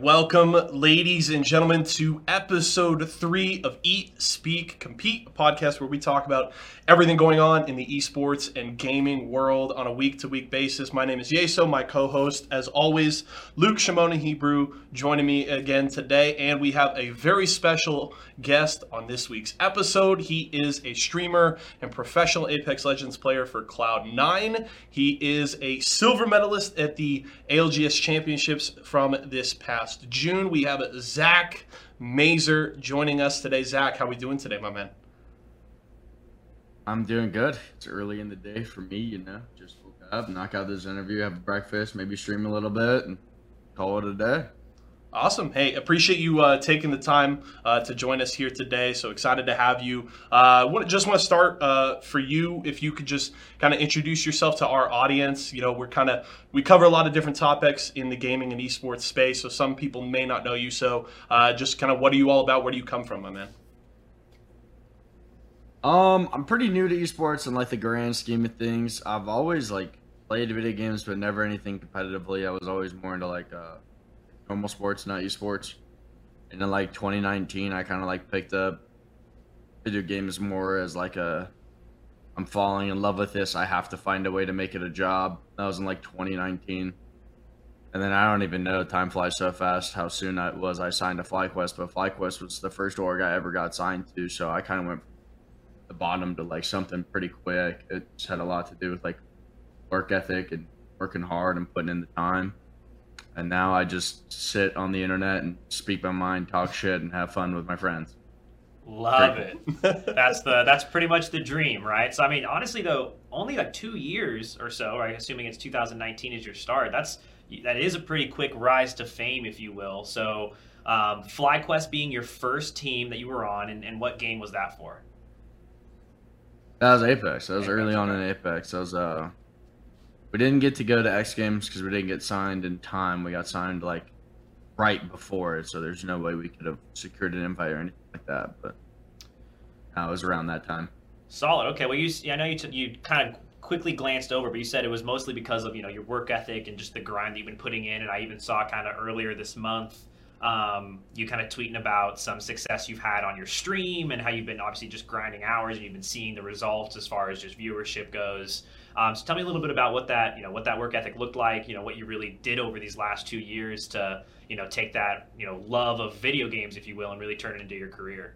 welcome, ladies and gentlemen, to episode three of Eat, Speak, Compete, a podcast where we talk about everything going on in the esports and gaming world on a week to week basis. My name is Yeso, my co host, as always, Luke Shimona Hebrew, joining me again today. And we have a very special guest on this week's episode. He is a streamer and professional Apex Legends player for Cloud9. He is a silver medalist at the ALGS Championships from this past June. We have Zach Mazer joining us today. Zach, how we doing today, my man? I'm doing good. It's early in the day for me, you know. Just woke up, knock out this interview, have breakfast, maybe stream a little bit, and call it a day. Awesome. Hey, appreciate you uh, taking the time uh, to join us here today. So excited to have you. Uh, just want to start uh, for you, if you could just kind of introduce yourself to our audience. You know, we're kind of we cover a lot of different topics in the gaming and esports space, so some people may not know you. So uh, just kind of what are you all about? Where do you come from, my man? Um, I'm pretty new to esports and like the grand scheme of things. I've always like played video games, but never anything competitively. I was always more into like uh normal sports, not esports. And then like 2019, I kind of like picked up video games more as like a I'm falling in love with this. I have to find a way to make it a job. That was in like 2019. And then I don't even know. Time flies so fast. How soon it was I signed to FlyQuest, but FlyQuest was the first org I ever got signed to. So I kind of went the bottom to like something pretty quick. It just had a lot to do with like work ethic and working hard and putting in the time and now I just sit on the internet and speak my mind, talk shit, and have fun with my friends. Love it. that's the that's pretty much the dream, right? So I mean, honestly though, only like two years or so, right? Assuming it's 2019 is your start. That's that is a pretty quick rise to fame, if you will. So um, FlyQuest being your first team that you were on, and, and what game was that for? That was Apex. That was Apex, early on in Apex. That was uh we didn't get to go to X Games because we didn't get signed in time. We got signed like right before it, so there's no way we could have secured an invite or anything like that. But uh, it was around that time. Solid. Okay. Well, you I know you t- you kind of quickly glanced over, but you said it was mostly because of you know your work ethic and just the grind that you've been putting in. And I even saw kind of earlier this month um, you kind of tweeting about some success you've had on your stream and how you've been obviously just grinding hours and you've been seeing the results as far as just viewership goes. Um, so tell me a little bit about what that you know what that work ethic looked like. You know what you really did over these last two years to you know take that you know love of video games, if you will, and really turn it into your career.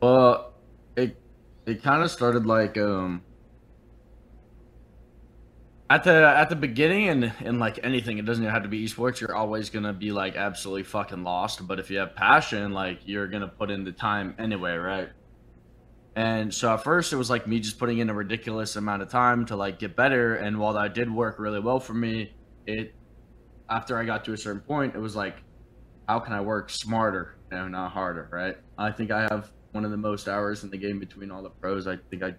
Well, it it kind of started like um at the at the beginning and in like anything it doesn't have to be esports you're always gonna be like absolutely fucking lost but if you have passion like you're gonna put in the time anyway right and so at first it was like me just putting in a ridiculous amount of time to like get better. And while that did work really well for me, it after I got to a certain point, it was like, how can I work smarter, know, not harder, right? I think I have one of the most hours in the game between all the pros. I think I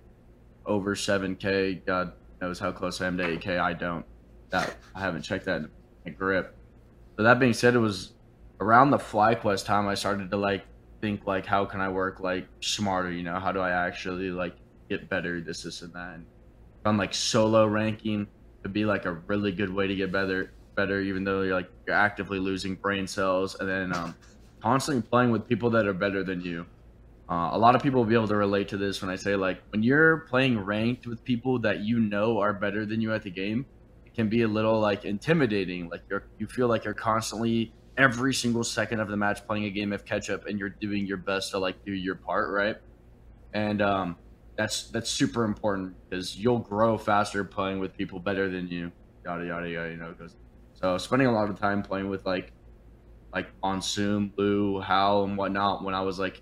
over 7k. God knows how close I am to 8k. I don't. That I haven't checked that in grip. But that being said, it was around the FlyQuest time I started to like think like how can I work like smarter, you know, how do I actually like get better, this, this and that. And on like solo ranking would be like a really good way to get better better even though you're like you're actively losing brain cells and then um constantly playing with people that are better than you. Uh, a lot of people will be able to relate to this when I say like when you're playing ranked with people that you know are better than you at the game, it can be a little like intimidating. Like you're you feel like you're constantly every single second of the match playing a game of catch up and you're doing your best to like do your part right and um that's that's super important because you'll grow faster playing with people better than you yada yada yada you know because so spending a lot of time playing with like like Monsoon, Lou, Hal, and whatnot when I was like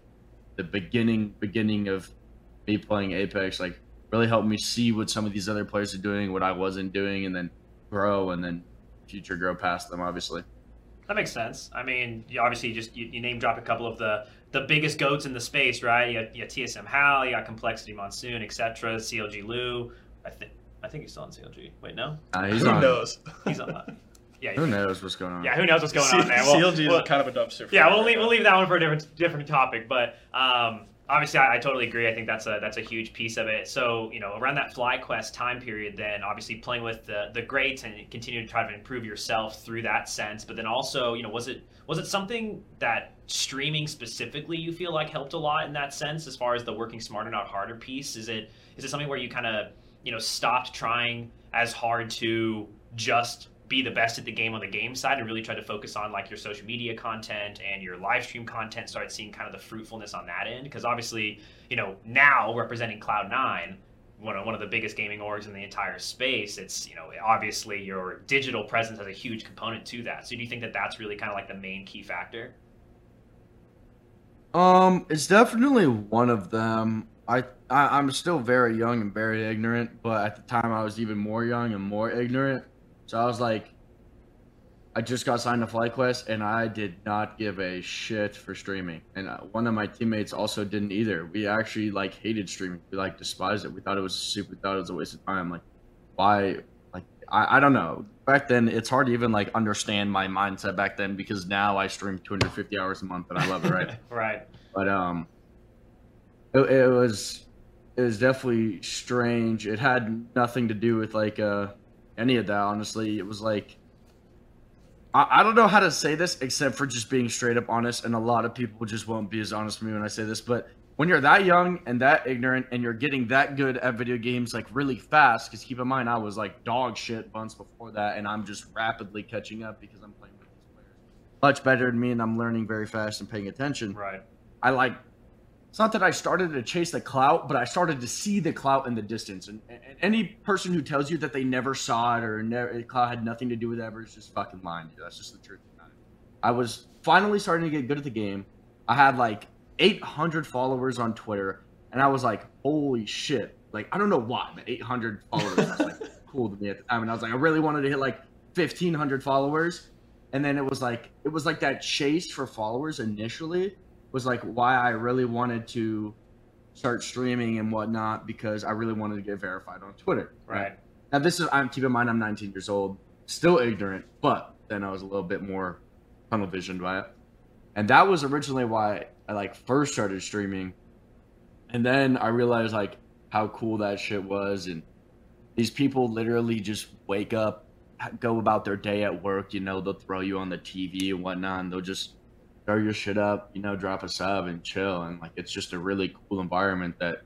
the beginning beginning of me playing Apex, like really helped me see what some of these other players are doing, what I wasn't doing, and then grow and then future grow past them, obviously. That makes sense. I mean, you obviously just you, you name drop a couple of the the biggest goats in the space, right? You got, you got TSM Hal, you got Complexity Monsoon, etc. CLG Lou. I think I think he's still on CLG. Wait, no. Uh, he's Who on. knows? He's on. Yeah. Who knows what's going on? Yeah. Who knows what's going C- on there? Well, CLG well, is kind of a dumpster. yeah, we'll leave we'll leave that one for a different different topic. But um, obviously I, I, totally agree i think that's a that's a huge piece of it so you know around that flyquest time period then obviously playing with the the greats and continue to try to improve yourself through that sense but then also you know was it was it something that streaming specifically you feel like helped a lot in that sense as far as the working smarter not harder piece is it is it something where you kind of you know stopped trying as hard to just be the best at the game on the game side and really try to focus on like your social media content and your live stream content start seeing kind of the fruitfulness on that end. Because obviously you know now representing cloud nine one of, one of the biggest gaming orgs in the entire space it's you know obviously your digital presence has a huge component to that. So do you think that that's really kind of like the main key factor? Um it's definitely one of them. I, I i'm still very young and very ignorant but at the time i was even more young and more ignorant so I was like, I just got signed to FlyQuest, and I did not give a shit for streaming. And uh, one of my teammates also didn't either. We actually like hated streaming. We like despised it. We thought it was super. We thought it was a waste of time. Like, why? Like, I, I don't know. Back then, it's hard to even like understand my mindset back then because now I stream 250 hours a month and I love it. Right. right. But um, it, it was it was definitely strange. It had nothing to do with like uh any of that. Honestly, it was like I, I don't know how to say this except for just being straight up honest. And a lot of people just won't be as honest with me when I say this, but when you're that young and that ignorant and you're getting that good at video games like really fast because keep in mind i was like dog shit months before that and i'm just rapidly catching up because i'm playing with these players much better than me and i'm learning very fast and paying attention right i like it's not that I started to chase the clout, but I started to see the clout in the distance. And, and any person who tells you that they never saw it or never, clout had nothing to do with it ever is just fucking lying. That's just the truth. I was finally starting to get good at the game. I had like 800 followers on Twitter, and I was like, holy shit. Like, I don't know why, but 800 followers was like cool to me at the time. And I was like, I really wanted to hit like 1,500 followers. And then it was like, it was like that chase for followers initially was like why I really wanted to start streaming and whatnot because I really wanted to get verified on Twitter. Right. Now this is I'm keep in mind I'm 19 years old, still ignorant, but then I was a little bit more tunnel visioned by it. And that was originally why I like first started streaming. And then I realized like how cool that shit was and these people literally just wake up, go about their day at work, you know, they'll throw you on the TV and whatnot, and they'll just throw your shit up, you know, drop a sub and chill. And like, it's just a really cool environment that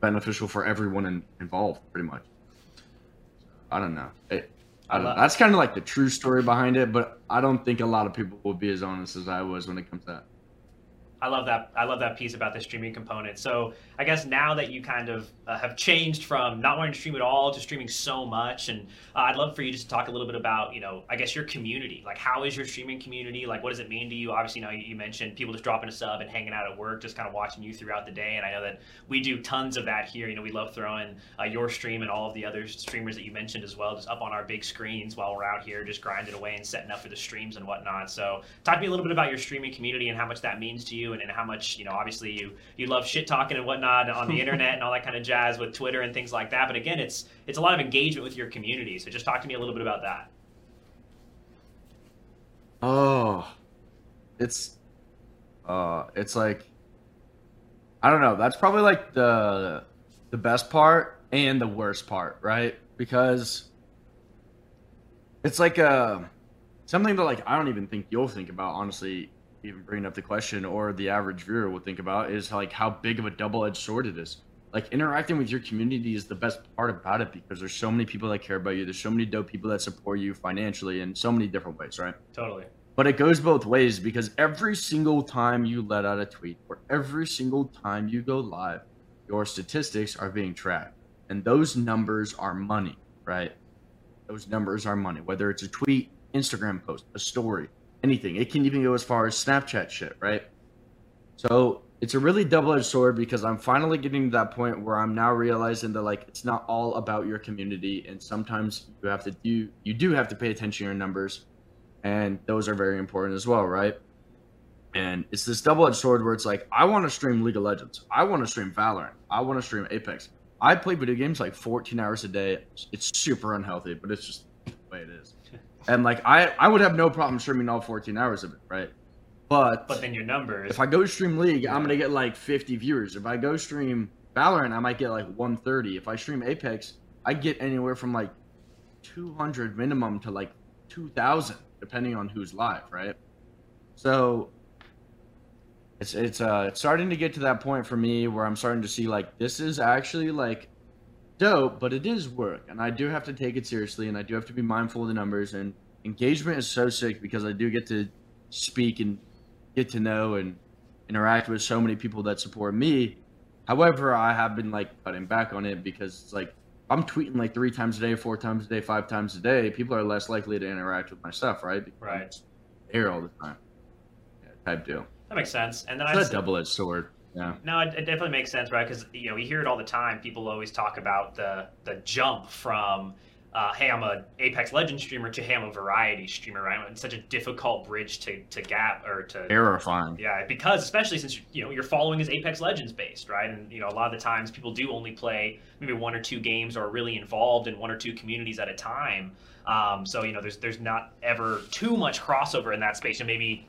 beneficial for everyone in, involved, pretty much. I don't know. It, I don't. That's kind of like the true story behind it, but I don't think a lot of people will be as honest as I was when it comes to that. I love that. I love that piece about the streaming component. So I guess now that you kind of uh, have changed from not wanting to stream at all to streaming so much, and uh, I'd love for you just to talk a little bit about, you know, I guess your community. Like, how is your streaming community? Like, what does it mean to you? Obviously, you know, you mentioned people just dropping a sub and hanging out at work, just kind of watching you throughout the day. And I know that we do tons of that here. You know, we love throwing uh, your stream and all of the other streamers that you mentioned as well, just up on our big screens while we're out here, just grinding away and setting up for the streams and whatnot. So, talk to me a little bit about your streaming community and how much that means to you and, and how much you know obviously you you love shit talking and whatnot on the internet and all that kind of jazz with twitter and things like that. But again it's it's a lot of engagement with your community. So just talk to me a little bit about that. Oh it's uh it's like i don't know. That's probably like the the best part and the worst part right? Because it's like a uh, something that like i don't even think you'll think about honestly even bringing up the question or the average viewer will think about is like how big of a double-edged sword it is. Like interacting with your community is the best part about it because there's so many people that care about you there's so many dope people that support you financially in so many different ways right? Totally. But it goes both ways because every single time you let out a tweet or every single time you go live your statistics are being tracked. And those numbers are money right? Those numbers are money whether it's a tweet instagram post a story anything. It can even go as far as Snapchat shit, right? So it's a really double-edged sword because I'm finally getting to that point where I'm now realizing that like it's not all about your community, and sometimes you have to do you do have to pay attention to your numbers, and those are very important as well, right? And it's this double-edged sword where it's like I want to stream League of Legends, I want to stream Valorant, I want to stream Apex. I play video games like 14 hours a day. It's super unhealthy, but it's just the way it is and like I I would have no problem streaming all 14 hours of it, right? But But then your numbers. if I go stream League, I'm gonna get like 50 viewers. If I go stream Valorant, I might get like 130. If I stream Apex, I get anywhere from like 200 minimum to like 2,000, depending on who's live, right? So it's it's uh it's starting to get to that point for me where I'm starting to see like this is actually like dope, but it is work, and I do have to take it seriously, and I do have to be mindful of the numbers. And engagement is so sick because I do get to speak and get to know and interact with so many people that support me. However, I have been like cutting back on it because it's like I'm tweeting like three times a day, four times a day, five times a day. People are less likely to interact with my stuff, right? Because Right. it's There all the time. Yeah, type deal. that makes sense. And then I It's a double edged sword. Yeah. No, it, it definitely makes sense, right? Because you know we hear it all the time. People always talk about the the jump from, uh, "Hey, I'm a Apex Legends streamer" to "Hey, I'm a variety streamer." Right? It's such a difficult bridge to to gap or to Terrifying. yeah, because especially since you know your following is Apex Legends based, right? And you know a lot of the times people do only play maybe one or two games or are really involved in one or two communities at a time. Um, so you know there's there's not ever too much crossover in that space, and maybe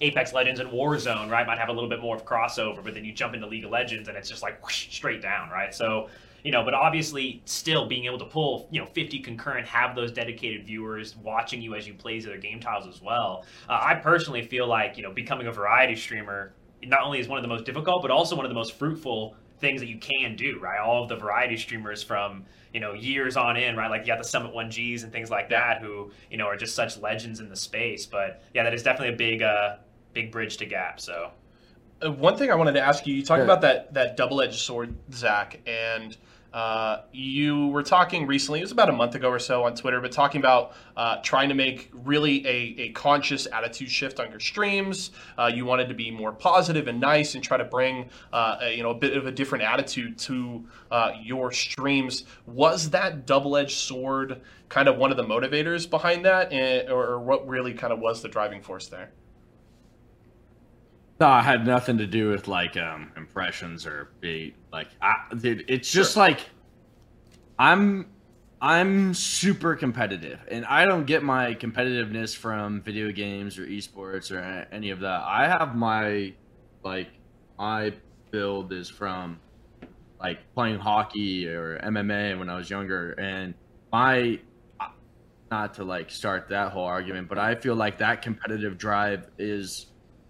Apex Legends and Warzone, right, might have a little bit more of crossover, but then you jump into League of Legends and it's just like whoosh, straight down, right? So, you know, but obviously still being able to pull, you know, 50 concurrent, have those dedicated viewers watching you as you play these other game tiles as well. Uh, I personally feel like, you know, becoming a variety streamer not only is one of the most difficult, but also one of the most fruitful things that you can do, right? All of the variety streamers from, you know, years on in, right? Like you got the Summit 1Gs and things like that who, you know, are just such legends in the space. But yeah, that is definitely a big, uh, big bridge to gap. So Uh, one thing I wanted to ask you, you talked Yeah. about that that double edged sword, Zach, and uh, you were talking recently. It was about a month ago or so on Twitter, but talking about uh, trying to make really a, a conscious attitude shift on your streams. Uh, you wanted to be more positive and nice, and try to bring uh, a, you know a bit of a different attitude to uh, your streams. Was that double edged sword kind of one of the motivators behind that, and, or, or what really kind of was the driving force there? No, I had nothing to do with like um impressions or be like I, dude, it's just like I'm I'm super competitive and I don't get my competitiveness from video games or esports or any of that. I have my like my build is from like playing hockey or MMA when I was younger and my not to like start that whole argument, but I feel like that competitive drive is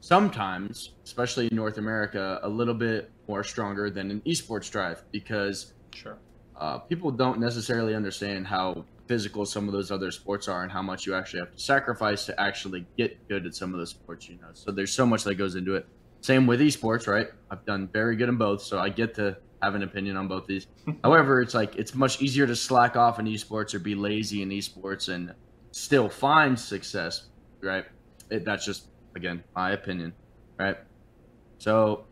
sometimes, especially in North America, a little bit more stronger than an esports drive because Sure. uh, people don't necessarily understand how physical some of those other sports are and how much you actually have to sacrifice to actually get good at some of those sports. You know, so there's so much that goes into it. Same with esports, right? I've done very good in both, so I get to have an opinion on both these. However, it's like it's much easier to slack off in esports or be lazy in esports and still find success, right? It, that's just again my opinion, right? So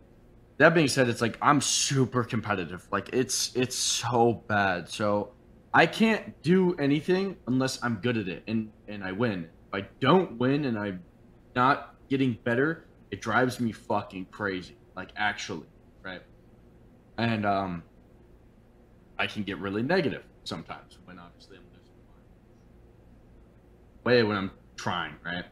that being said, it's like I'm super competitive. Like it's it's so bad. So I can't do anything unless I'm good at it and and I win. If I don't win and I'm not getting better, it drives me fucking crazy. Like actually, right? And um I can get really negative sometimes when obviously I'm losing my way when I'm trying, right?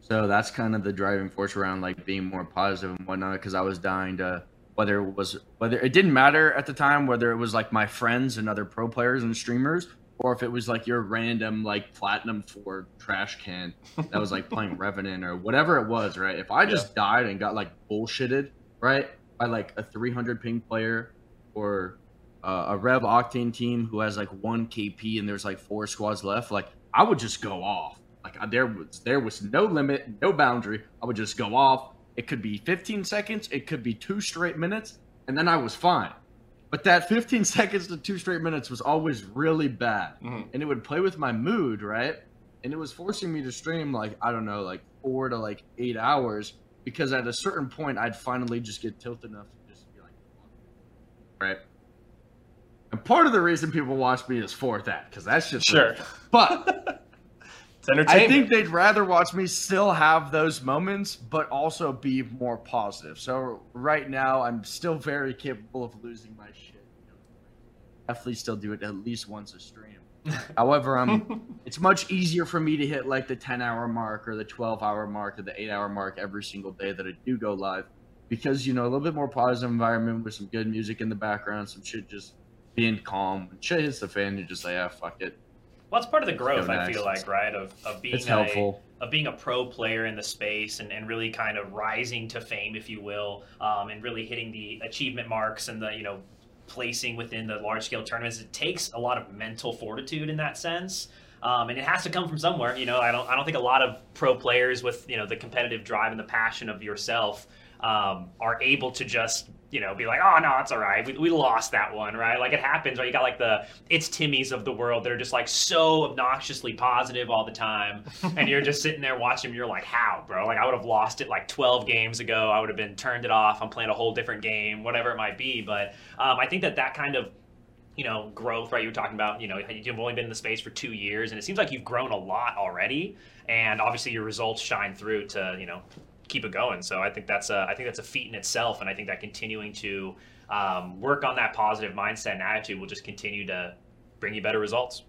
So that's kind of the driving force around like being more positive and whatnot. Because I was dying to whether it was whether it didn't matter at the time whether it was like my friends and other pro players and streamers or if it was like your random like platinum four trash can that was like playing Revenant or whatever it was, right? If I just died and got like bullshitted, right, by like a 300 ping player or uh, a Rev Octane team who has like one KP and there's like four squads left, like I would just go off. Like I, there was there was no limit, no boundary. I would just go off. It could be 15 seconds, it could be two straight minutes, and then I was fine. But that 15 seconds to two straight minutes was always really bad, Mhm. and it would play with my mood, right? And it was forcing me to stream like I don't know, like four to like eight hours because at a certain point I'd finally just get tilted enough to just be like, right. And part of the reason people watch me is for that because that's just Sure. But It's entertainment. I think they'd rather watch me still have those moments, but also be more positive. So right now, I'm still very capable of losing my shit. Definitely still do it at least once a stream. However, um, it's much easier for me to hit like the 10 hour mark or the 12 hour mark or the 8 hour mark every single day that I do go live because, you know, a little bit more positive environment with some good music in the background, some shit just being calm. When shit hits the fan, you're just like, ah, fuck it. Well, it's part of the growth, Go I feel like, right? Of, of being It's a, helpful. of being a pro player in the space and, and really kind of rising to fame, if you will, um, and really hitting the achievement marks and the, you know, placing within the large scale tournaments. It takes a lot of mental fortitude in that sense. Um, and it has to come from somewhere. You know, I don't, I don't think a lot of pro players with, you know, the competitive drive and the passion of yourself um, are able to just, you know, be like, oh, no, it's all right. We, we lost that one, right? Like it happens, right? You got like the it's Timmys of the world that are just like so obnoxiously positive all the time. and you're just sitting there watching them. You're like, how, bro? Like I would have lost it like 12 games ago. I would have been turned it off. I'm playing a whole different game, whatever it might be. But um, I think that that kind of you know growth right you were talking about you know you've only been in the space for two years and it seems like you've grown a lot already and obviously your results shine through to you know keep it going so i think that's a i think that's a feat in itself and i think that continuing to um, work on that positive mindset and attitude will just continue to bring you better results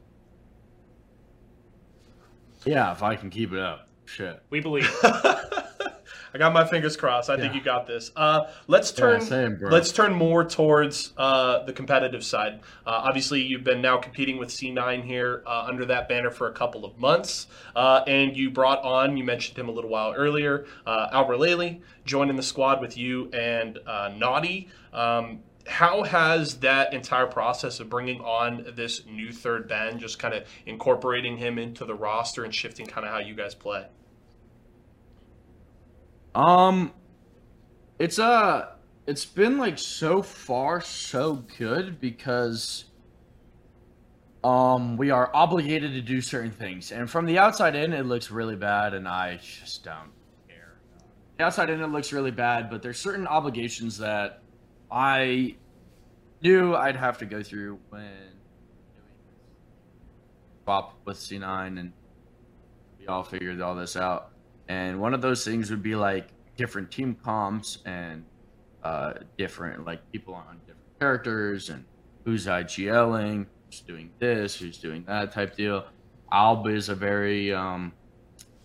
Yeah, if I can keep it up. Shit. we believe I got my fingers crossed. I think you got this. Uh, let's turn. Yeah, same. Let's turn more towards uh, the competitive side. Uh, obviously, you've been now competing with C9 here uh, under that banner for a couple of months, uh, and you brought on. You mentioned him a little while earlier. Uh, Albralelie joining the squad with you and uh, Naughty. Um, how has that entire process of bringing on this new third band, just kind of incorporating him into the roster and shifting kind of how you guys play? Um, it's uh, it's been like so far so good because um we are obligated to do certain things, and from the outside in, it looks really bad, and I just don't care. The outside in, it looks really bad, but there's certain obligations that I knew I'd have to go through when doing swap with C9 and we all figured all this out. And one of those things would be like different team comps and uh, different like people on different characters and who's IGLing, who's doing this, who's doing that type deal. Alb is a very um,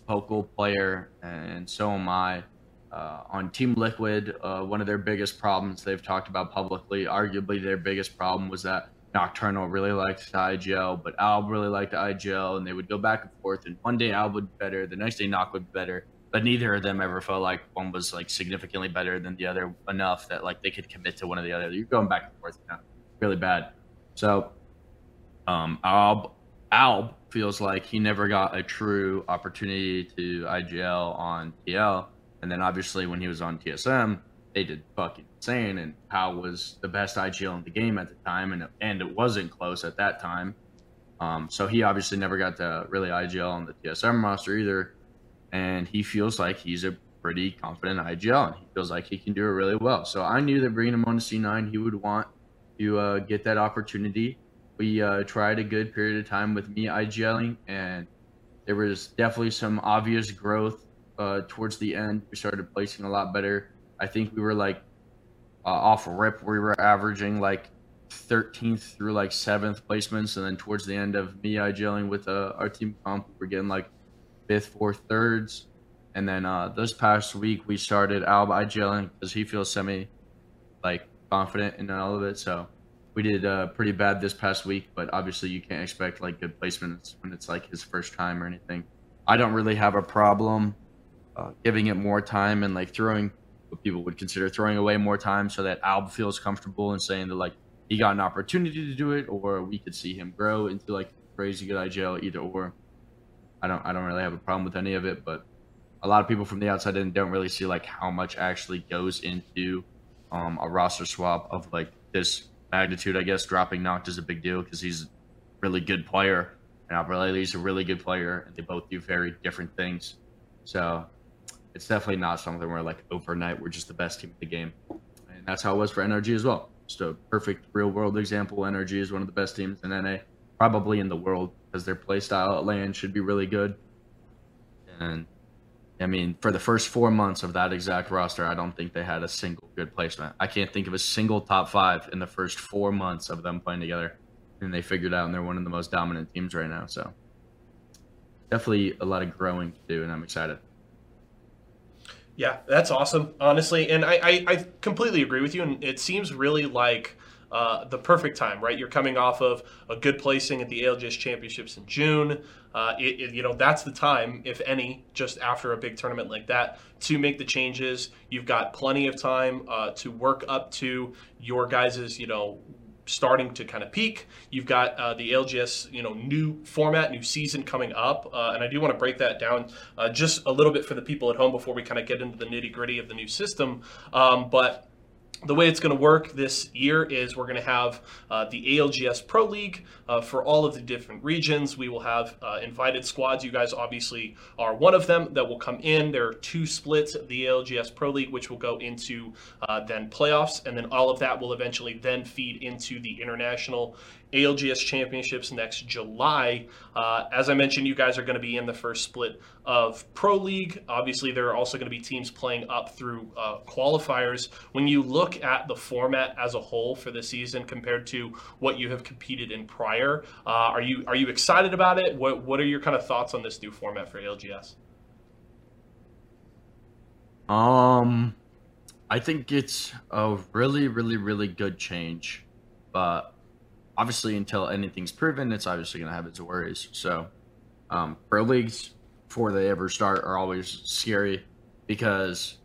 vocal player, and so am I. Uh, on Team Liquid, uh, one of their biggest problems they've talked about publicly, arguably their biggest problem was that Nocturnal really liked IGL, but Alb really liked IGL, and they would go back and forth. And one day Alb would be better, the next day Noc would be better, but neither of them ever felt like one was like significantly better than the other enough that like they could commit to one or the other. You're going back and forth, you know, really bad. So, um, Alb Alb feels like he never got a true opportunity to IGL on TL, and then obviously when he was on TSM, they did fucking insane. And Hal was the best IGL in the game at the time, and and it wasn't close at that time. Um, so he obviously never got to really IGL on the TSM roster either, and he feels like he's a pretty confident IGL, and he feels like he can do it really well. So I knew that bringing him on to C9, he would want to uh, get that opportunity. We uh, tried a good period of time with me IGLing, and there was definitely some obvious growth uh, towards the end. We started placing a lot better. I think we were like uh, off rip, we were averaging like 13th through like seventh placements, and then towards the end of me i IGLing with uh, our team comp, we were getting like fifth, fourth, thirds. And then uh, this past week, we started Alb IGLing because he feels semi like confident in all of it. So we did uh, pretty bad this past week, but obviously you can't expect like good placements when it's like his first time or anything. I don't really have a problem uh, giving it more time and like throwing what people would consider throwing away more time so that Alb feels comfortable and saying that like he got an opportunity to do it or we could see him grow into like crazy good IGL either or. I don't I don't really have a problem with any of it, but a lot of people from the outside in don't really see like how much actually goes into um, a roster swap of like this magnitude. I guess dropping Noct is a big deal because he's a really good player, and Albralelie is a really good player, and they both do very different things. So it's definitely not something where like overnight we're just the best team in the game, and that's how it was for NRG as well. Just a perfect real world example. NRG is one of the best teams in NA, probably in the world, because their play style at LAN should be really good. And I mean, for the first four months of that exact roster, I don't think they had a single good placement. I can't think of a single top five in the first four months of them playing together. and they figured out, and they're one of the most dominant teams right now. So definitely a lot of growing to do, and I'm excited. Yeah, that's awesome, honestly, and I, I, I completely agree with you. And it seems really like uh, the perfect time, right? You're coming off of a good placing at the ALGS Championships in June. Uh, it, it, you know, that's the time, if any, just after a big tournament like that, to make the changes. You've got plenty of time uh, to work up to your guys's, you know, starting to kind of peak. You've got uh, the ALGS, you know, new format, new season coming up, uh, and I do want to break that down uh, just a little bit for the people at home before we kind of get into the nitty gritty of the new system. Um, but the way it's going to work this year is we're going to have uh, the ALGS Pro League uh, for all of the different regions. We will have uh, invited squads. You guys obviously are one of them that will come in. There are two splits of the ALGS Pro League, which will go into uh, then playoffs, and then all of that will eventually then feed into the international ALGS Championships next July. Uh, as I mentioned, you guys are going to be in the first split of Pro League. Obviously, there are also going to be teams playing up through uh, qualifiers. When you look at the format as a whole for the season compared to what you have competed in prior, uh, are you are you excited about it? What what are your kind of thoughts on this new format for ALGS? Um, I think it's a really, really, really good change, but obviously until anything's proven, it's obviously going to have its worries. So, um, pro leagues before they ever start are always scary because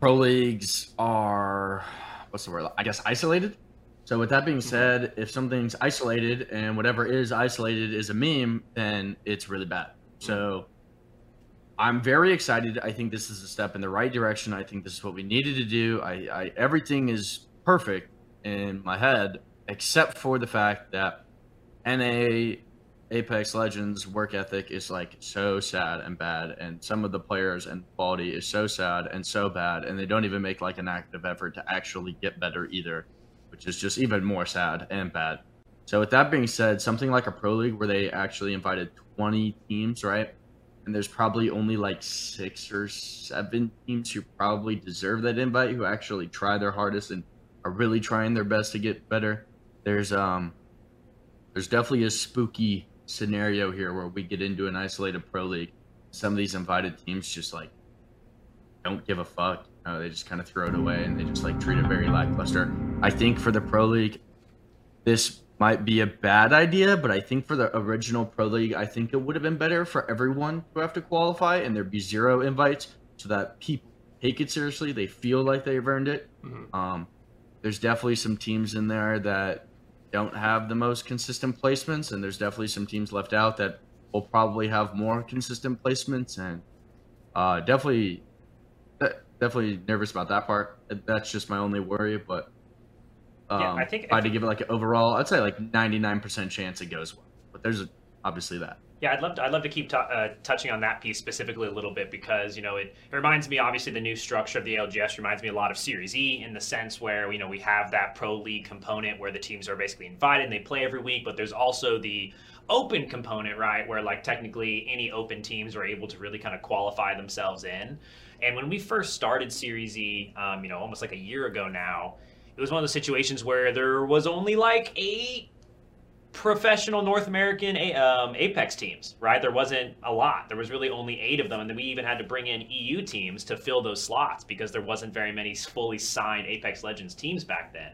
pro leagues are what's the word? I guess isolated. So with that being mm-hmm. said, if something's isolated and whatever is isolated is a meme, then it's really bad. So I'm very excited. I think this is a step in the right direction. I think this is what we needed to do. I, I everything is perfect in my head except for the fact that NA Apex Legends work ethic is like so sad and bad, and some of the players and quality is so sad and so bad, and they don't even make like an active effort to actually get better either, which is just even more sad and bad. So with that being said, something like a pro league where they actually invited 20 teams, right? And there's probably only like six or seven teams who probably deserve that invite, who actually try their hardest and are really trying their best to get better there's um there's definitely a spooky scenario here where we get into an isolated pro league. Some of these invited teams just like don't give a fuck. You know, they just kind of throw it away and they just like treat it very lackluster. I think for the pro league, this might be a bad idea, but I think for the original pro league, I think it would have been better for everyone to have to qualify and there'd be zero invites so that people take it seriously. They feel like they've earned it. Mm-hmm. Um, there's definitely some teams in there that don't have the most consistent placements, and there's definitely some teams left out that will probably have more consistent placements, and uh, definitely, definitely nervous about that part. That's just my only worry, but um, yeah, I think if I had to give it like an overall, I'd say like 99% chance it goes well, but there's obviously that. Yeah, I'd love to, I'd love to keep t- uh, touching on that piece specifically a little bit because you know it, it, reminds me obviously the new structure of the LGS reminds me a lot of Series E in the sense where you know we have that pro league component where the teams are basically invited and they play every week, but there's also the open component right where like technically any open teams are able to really kind of qualify themselves in. And when we first started Series E, um, you know, almost like a year ago now, it was one of those situations where there was only like eight professional North American um, Apex teams, right? There wasn't a lot. There was really only eight of them, and then we even had to bring in EU teams to fill those slots because there wasn't very many fully signed Apex Legends teams back then.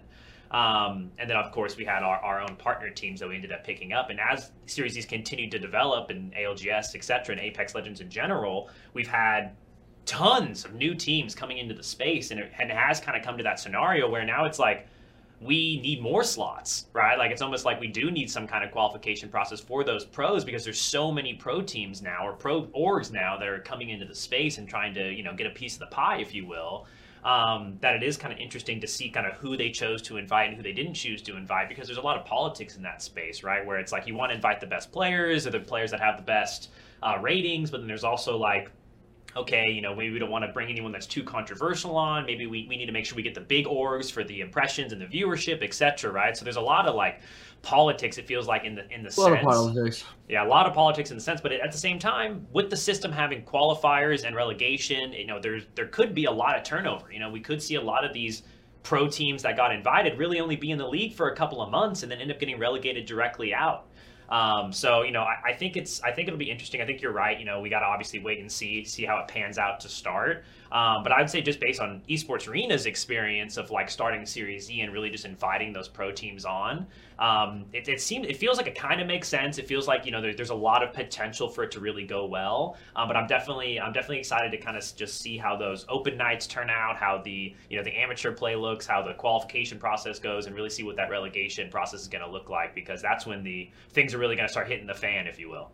Um, and then, of course, we had our, our own partner teams that we ended up picking up. And as Series E's continued to develop and ALGS, et cetera, and Apex Legends in general, we've had tons of new teams coming into the space. And it, and it has kind of come to that scenario where now it's like, we need more slots, right? Like it's almost like we do need some kind of qualification process for those pros because there's so many pro teams now or pro orgs now that are coming into the space and trying to, you know, get a piece of the pie, if you will. Um, that it is kind of interesting to see kind of who they chose to invite and who they didn't choose to invite because there's a lot of politics in that space, right? Where it's like you want to invite the best players or the players that have the best uh, ratings, but then there's also like okay, you know, maybe we don't want to bring anyone that's too controversial on. Maybe we, we need to make sure we get the big orgs for the impressions and the viewership, etc. Right? So there's a lot of like politics. It feels like in the in the a sense. lot of politics. Yeah, a lot of politics in the sense, but at the same time, with the system having qualifiers and relegation, you know, there's there could be a lot of turnover. You know, we could see a lot of these pro teams that got invited really only be in the league for a couple of months and then end up getting relegated directly out. Um, so you know, I, I, think it's I think it'll be interesting. I think you're right. You know, we got to obviously wait and see see how it pans out to start. Um, but I would say just based on Esports Arena's experience of like starting Series E and really just inviting those pro teams on, um, it, it seems it feels like it kind of makes sense. It feels like you know there, there's a lot of potential for it to really go well. Um, but I'm definitely I'm definitely excited to kind of just see how those open nights turn out, how the you know the amateur play looks, how the qualification process goes, and really see what that relegation process is going to look like because that's when the things are really going to start hitting the fan, if you will.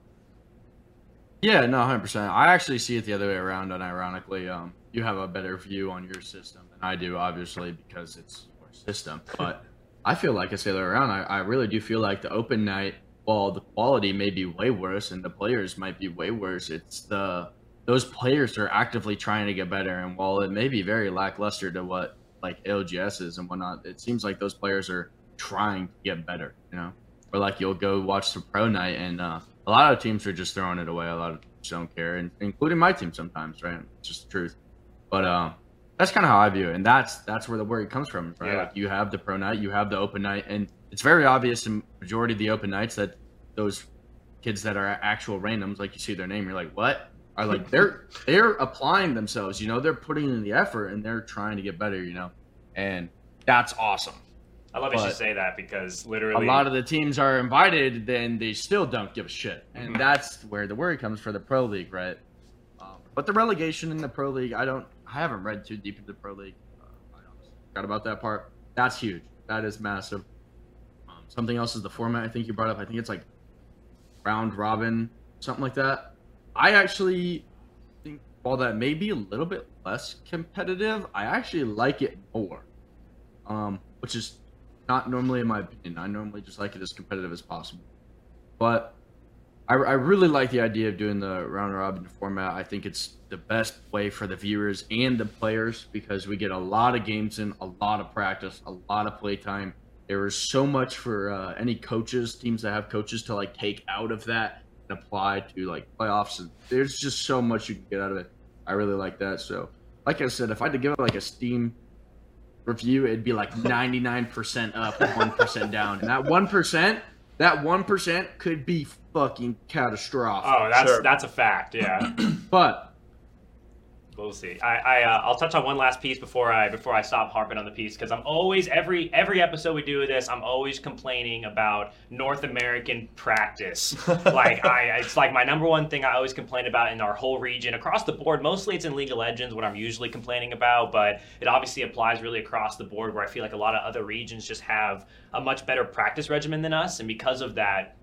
Yeah, no, hundred percent. I actually see it the other way around, and ironically, um, you have a better view on your system than I do, obviously, because it's your system. But I feel like other way around. I, I really do feel like the open night, while the quality may be way worse and the players might be way worse, it's the those players are actively trying to get better. And while it may be very lackluster to what like LGS is and whatnot, it seems like those players are trying to get better. You know, or like you'll go watch the pro night and. uh a lot of teams are just throwing it away. A lot of teams don't care, and including my team sometimes, right? It's just the truth. But uh, that's kind of how I view it, and that's that's where the worry comes from, right? Yeah. Like you have the pro night, you have the open night, and it's very obvious in majority of the open nights that those kids that are actual randoms, like you see their name, you're like, what? Are like they're they're applying themselves, you know, they're putting in the effort and they're trying to get better, you know, and that's awesome. I love that you say that because literally a lot of the teams are invited, then they still don't give a shit, and mm-hmm. that's where the worry comes for the pro league, right? Um, but the relegation in the pro league, I don't, I haven't read too deep into the pro league. Uh, I forgot about that part. That's huge. That is massive. Um, something else is the format. I think you brought up. I think it's like round robin, something like that. I actually think while that may be a little bit less competitive, I actually like it more. Um, which is not normally in my opinion. I normally just like it as competitive as possible. But I, I really like the idea of doing the round robin format. I think it's the best way for the viewers and the players because we get a lot of games in, a lot of practice, a lot of play time. There is so much for uh, any coaches, teams that have coaches to like take out of that and apply to like playoffs. And there's just so much you can get out of it. I really like that. So, like I said, if I had to give it like a Steam review, it'd be like 99% up, 1% down. And that 1%, that 1% could be fucking catastrophic. Oh, that's sure. that's a fact, yeah. but we'll see. I, I uh, I'll touch on one last piece before I before I stop harping on the piece because I'm always every every episode we do of this I'm always complaining about North American practice. like I it's like my number one thing I always complain about in our whole region across the board. Mostly it's in League of Legends what I'm usually complaining about, but it obviously applies really across the board where I feel like a lot of other regions just have a much better practice regimen than us, and because of that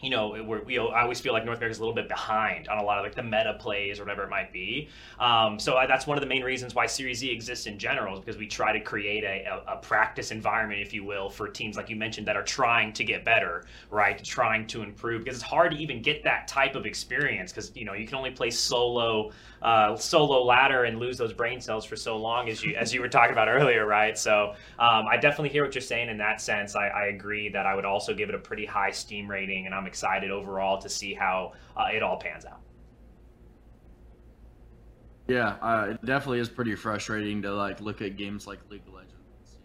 you know, we I always feel like North America's a little bit behind on a lot of like the meta plays or whatever it might be. Um, so I, that's one of the main reasons why Series Z exists in general, is because we try to create a, a, a, practice environment, if you will, for teams like you mentioned that are trying to get better, right? Trying to improve because it's hard to even get that type of experience because you know you can only play solo uh, solo ladder and lose those brain cells for so long as you as you were talking about earlier, right? So um, I definitely hear what you're saying in that sense. I, I agree that I would also give it a pretty high Steam rating, and I'm I'm excited overall to see how uh, it all pans out. Yeah, uh, it definitely is pretty frustrating to like look at games like League of Legends.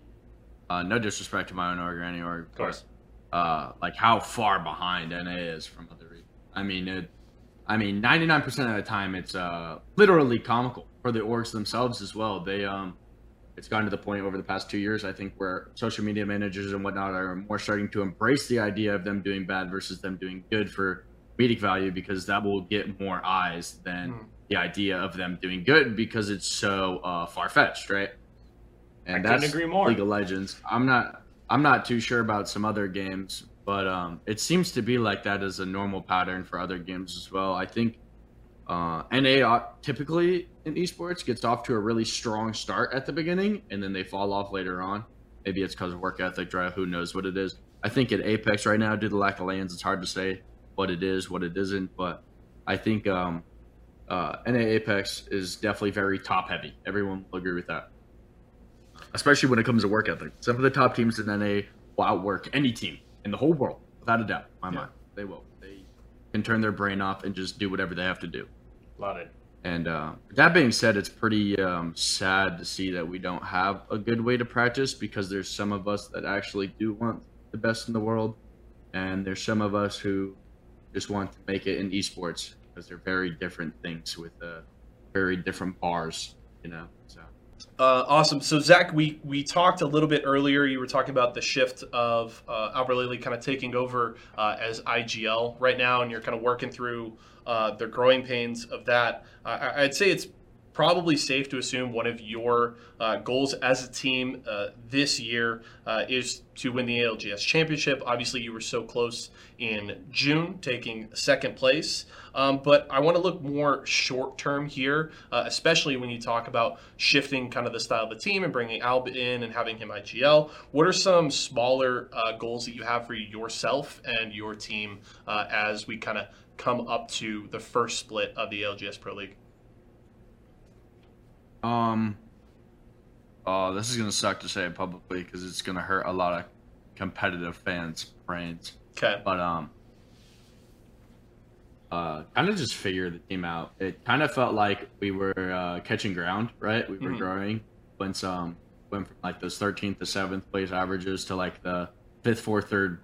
Uh, no disrespect to my own org or any org, of course. But, uh, like how far behind NA is from other regions. I mean, it, I mean, ninety nine percent of the time, it's uh, literally comical for the orgs themselves as well. They um, it's gotten to the point over the past two years, I think, where social media managers and whatnot are more starting to embrace the idea of them doing bad versus them doing good for comedic value because that will get more eyes than mm. the idea of them doing good because it's so uh, far fetched, right? And I that's agree more. League of Legends. I'm not. I'm not too sure about some other games, but um, it seems to be like that is a normal pattern for other games as well. I think uh, NA typically in esports gets off to a really strong start at the beginning, and then they fall off later on. Maybe it's because of work ethic, drive. Who knows what it is? I think at Apex right now, due to the lack of LANs, it's hard to say what it is, what it isn't. But I think um, uh, NA Apex is definitely very top heavy. Everyone will agree with that, especially when it comes to work ethic. Some of the top teams in NA will outwork any team in the whole world, without a doubt. my yeah. mind, they will. They can turn their brain off and just do whatever they have to do. Love it. And uh, that being said, it's pretty um, sad to see that we don't have a good way to practice because there's some of us that actually do want the best in the world, and there's some of us who just want to make it in esports because they're very different things with uh, very different bars, you know. So Uh, awesome. So Zach, we we talked a little bit earlier. You were talking about the shift of uh, Albralelie kind of taking over uh, as IGL right now, and you're kind of working through uh, the growing pains of that. I- I'd say it's probably safe to assume one of your uh, goals as a team uh, this year uh, is to win the ALGS championship. Obviously, you were so close in June, taking second place. Um, but I want to look more short term here, uh, especially when you talk about shifting kind of the style of the team and bringing Alb in and having him IGL. What are some smaller uh, goals that you have for yourself and your team uh, as we kind of come up to the first split of the ALGS Pro League? Um. Oh, this is gonna suck to say it publicly because it's gonna hurt a lot of competitive fans' brains. Okay. But um, uh, kind of just figure the team out. It kind of felt like we were uh, catching ground, right? We were Mhm. growing. Went some went from like those 13th to seventh place averages to like the fifth, fourth, third,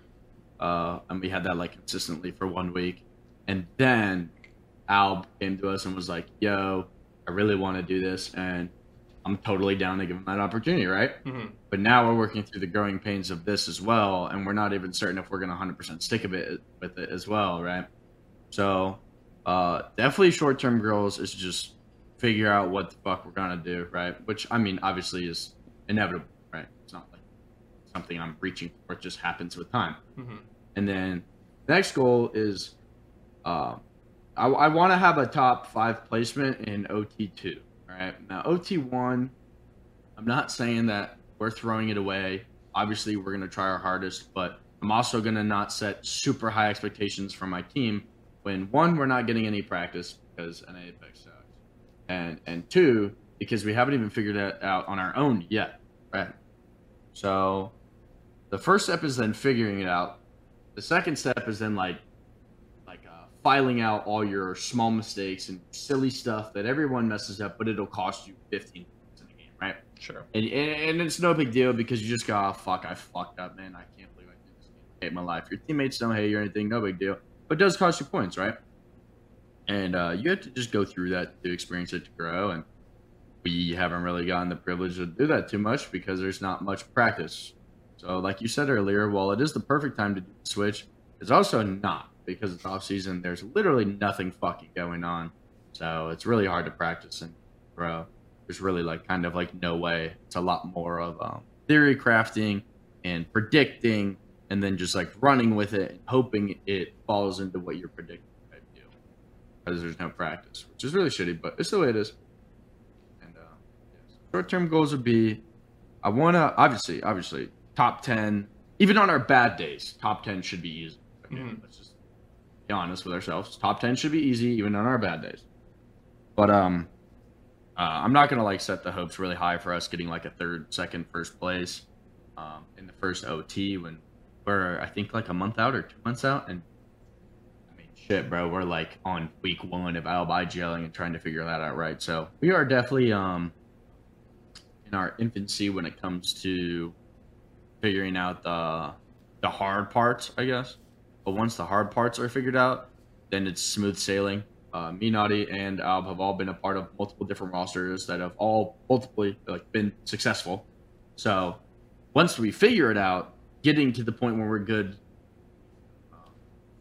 uh, and we had that like consistently for one week, and then Alb came to us and was like, "Yo, I really want to do this, and I'm totally down to give him that opportunity, right?" hmm But now we're working through the growing pains of this as well, and we're not even certain if we're going to 100% stick a bit with it as well, right? So, uh, definitely short term goals is just figure out what the fuck we're going to do, right? Which, I mean, obviously is inevitable, right? It's not like something I'm reaching for, it just happens with time. hmm And then the next goal is uh, I, I want to have a top five placement in OT2. Right now, OT1, I'm not saying that we're throwing it away. Obviously, we're going to try our hardest, but I'm also going to not set super high expectations for my team when one, we're not getting any practice because NA Apex sucks, and and two, because we haven't even figured it out on our own yet. Right. So the first step is then figuring it out the second step is then like filing out all your small mistakes and silly stuff that everyone messes up but it'll cost you 15 points in the game right? Sure. and, and, and it's no big deal because you just go oh, fuck i fucked up man. I can't believe i did this I hate my life. Your teammates don't hate you or anything no big deal but it does cost you points right? And uh, you have to just go through that to experience it to grow and we haven't really gotten the privilege to do that too much because there's not much practice. So, like you said earlier, while it is the perfect time to switch, it's also not because it's off season. There's literally nothing fucking going on, so it's really hard to practice and grow. There's really like kind of like no way. It's a lot more of um, theory crafting and predicting, and then just like running with it and hoping it falls into what you're predicting. Because there's no practice, which is really shitty, but it's the way it is. And uh, yes. short-term goals would be, I want to obviously, obviously top 10 even on our bad days top 10 should be easy okay Mhm. let's just be honest with ourselves top 10 should be easy even on our bad days. But um uh, i'm not gonna like set the hopes really high for us getting like a third second first place um, in the first ot when we're i think like a month out or two months out. And i mean shit bro we're like on week one of alb gelling and trying to figure that out right? So we are definitely um in our infancy when it comes to figuring out the the hard parts, I guess. But once the hard parts are figured out, then it's smooth sailing. Uh, me, Naughty, and Alb have all been a part of multiple different rosters that have all multiply like been successful. So once we figure it out, getting to the point where we're good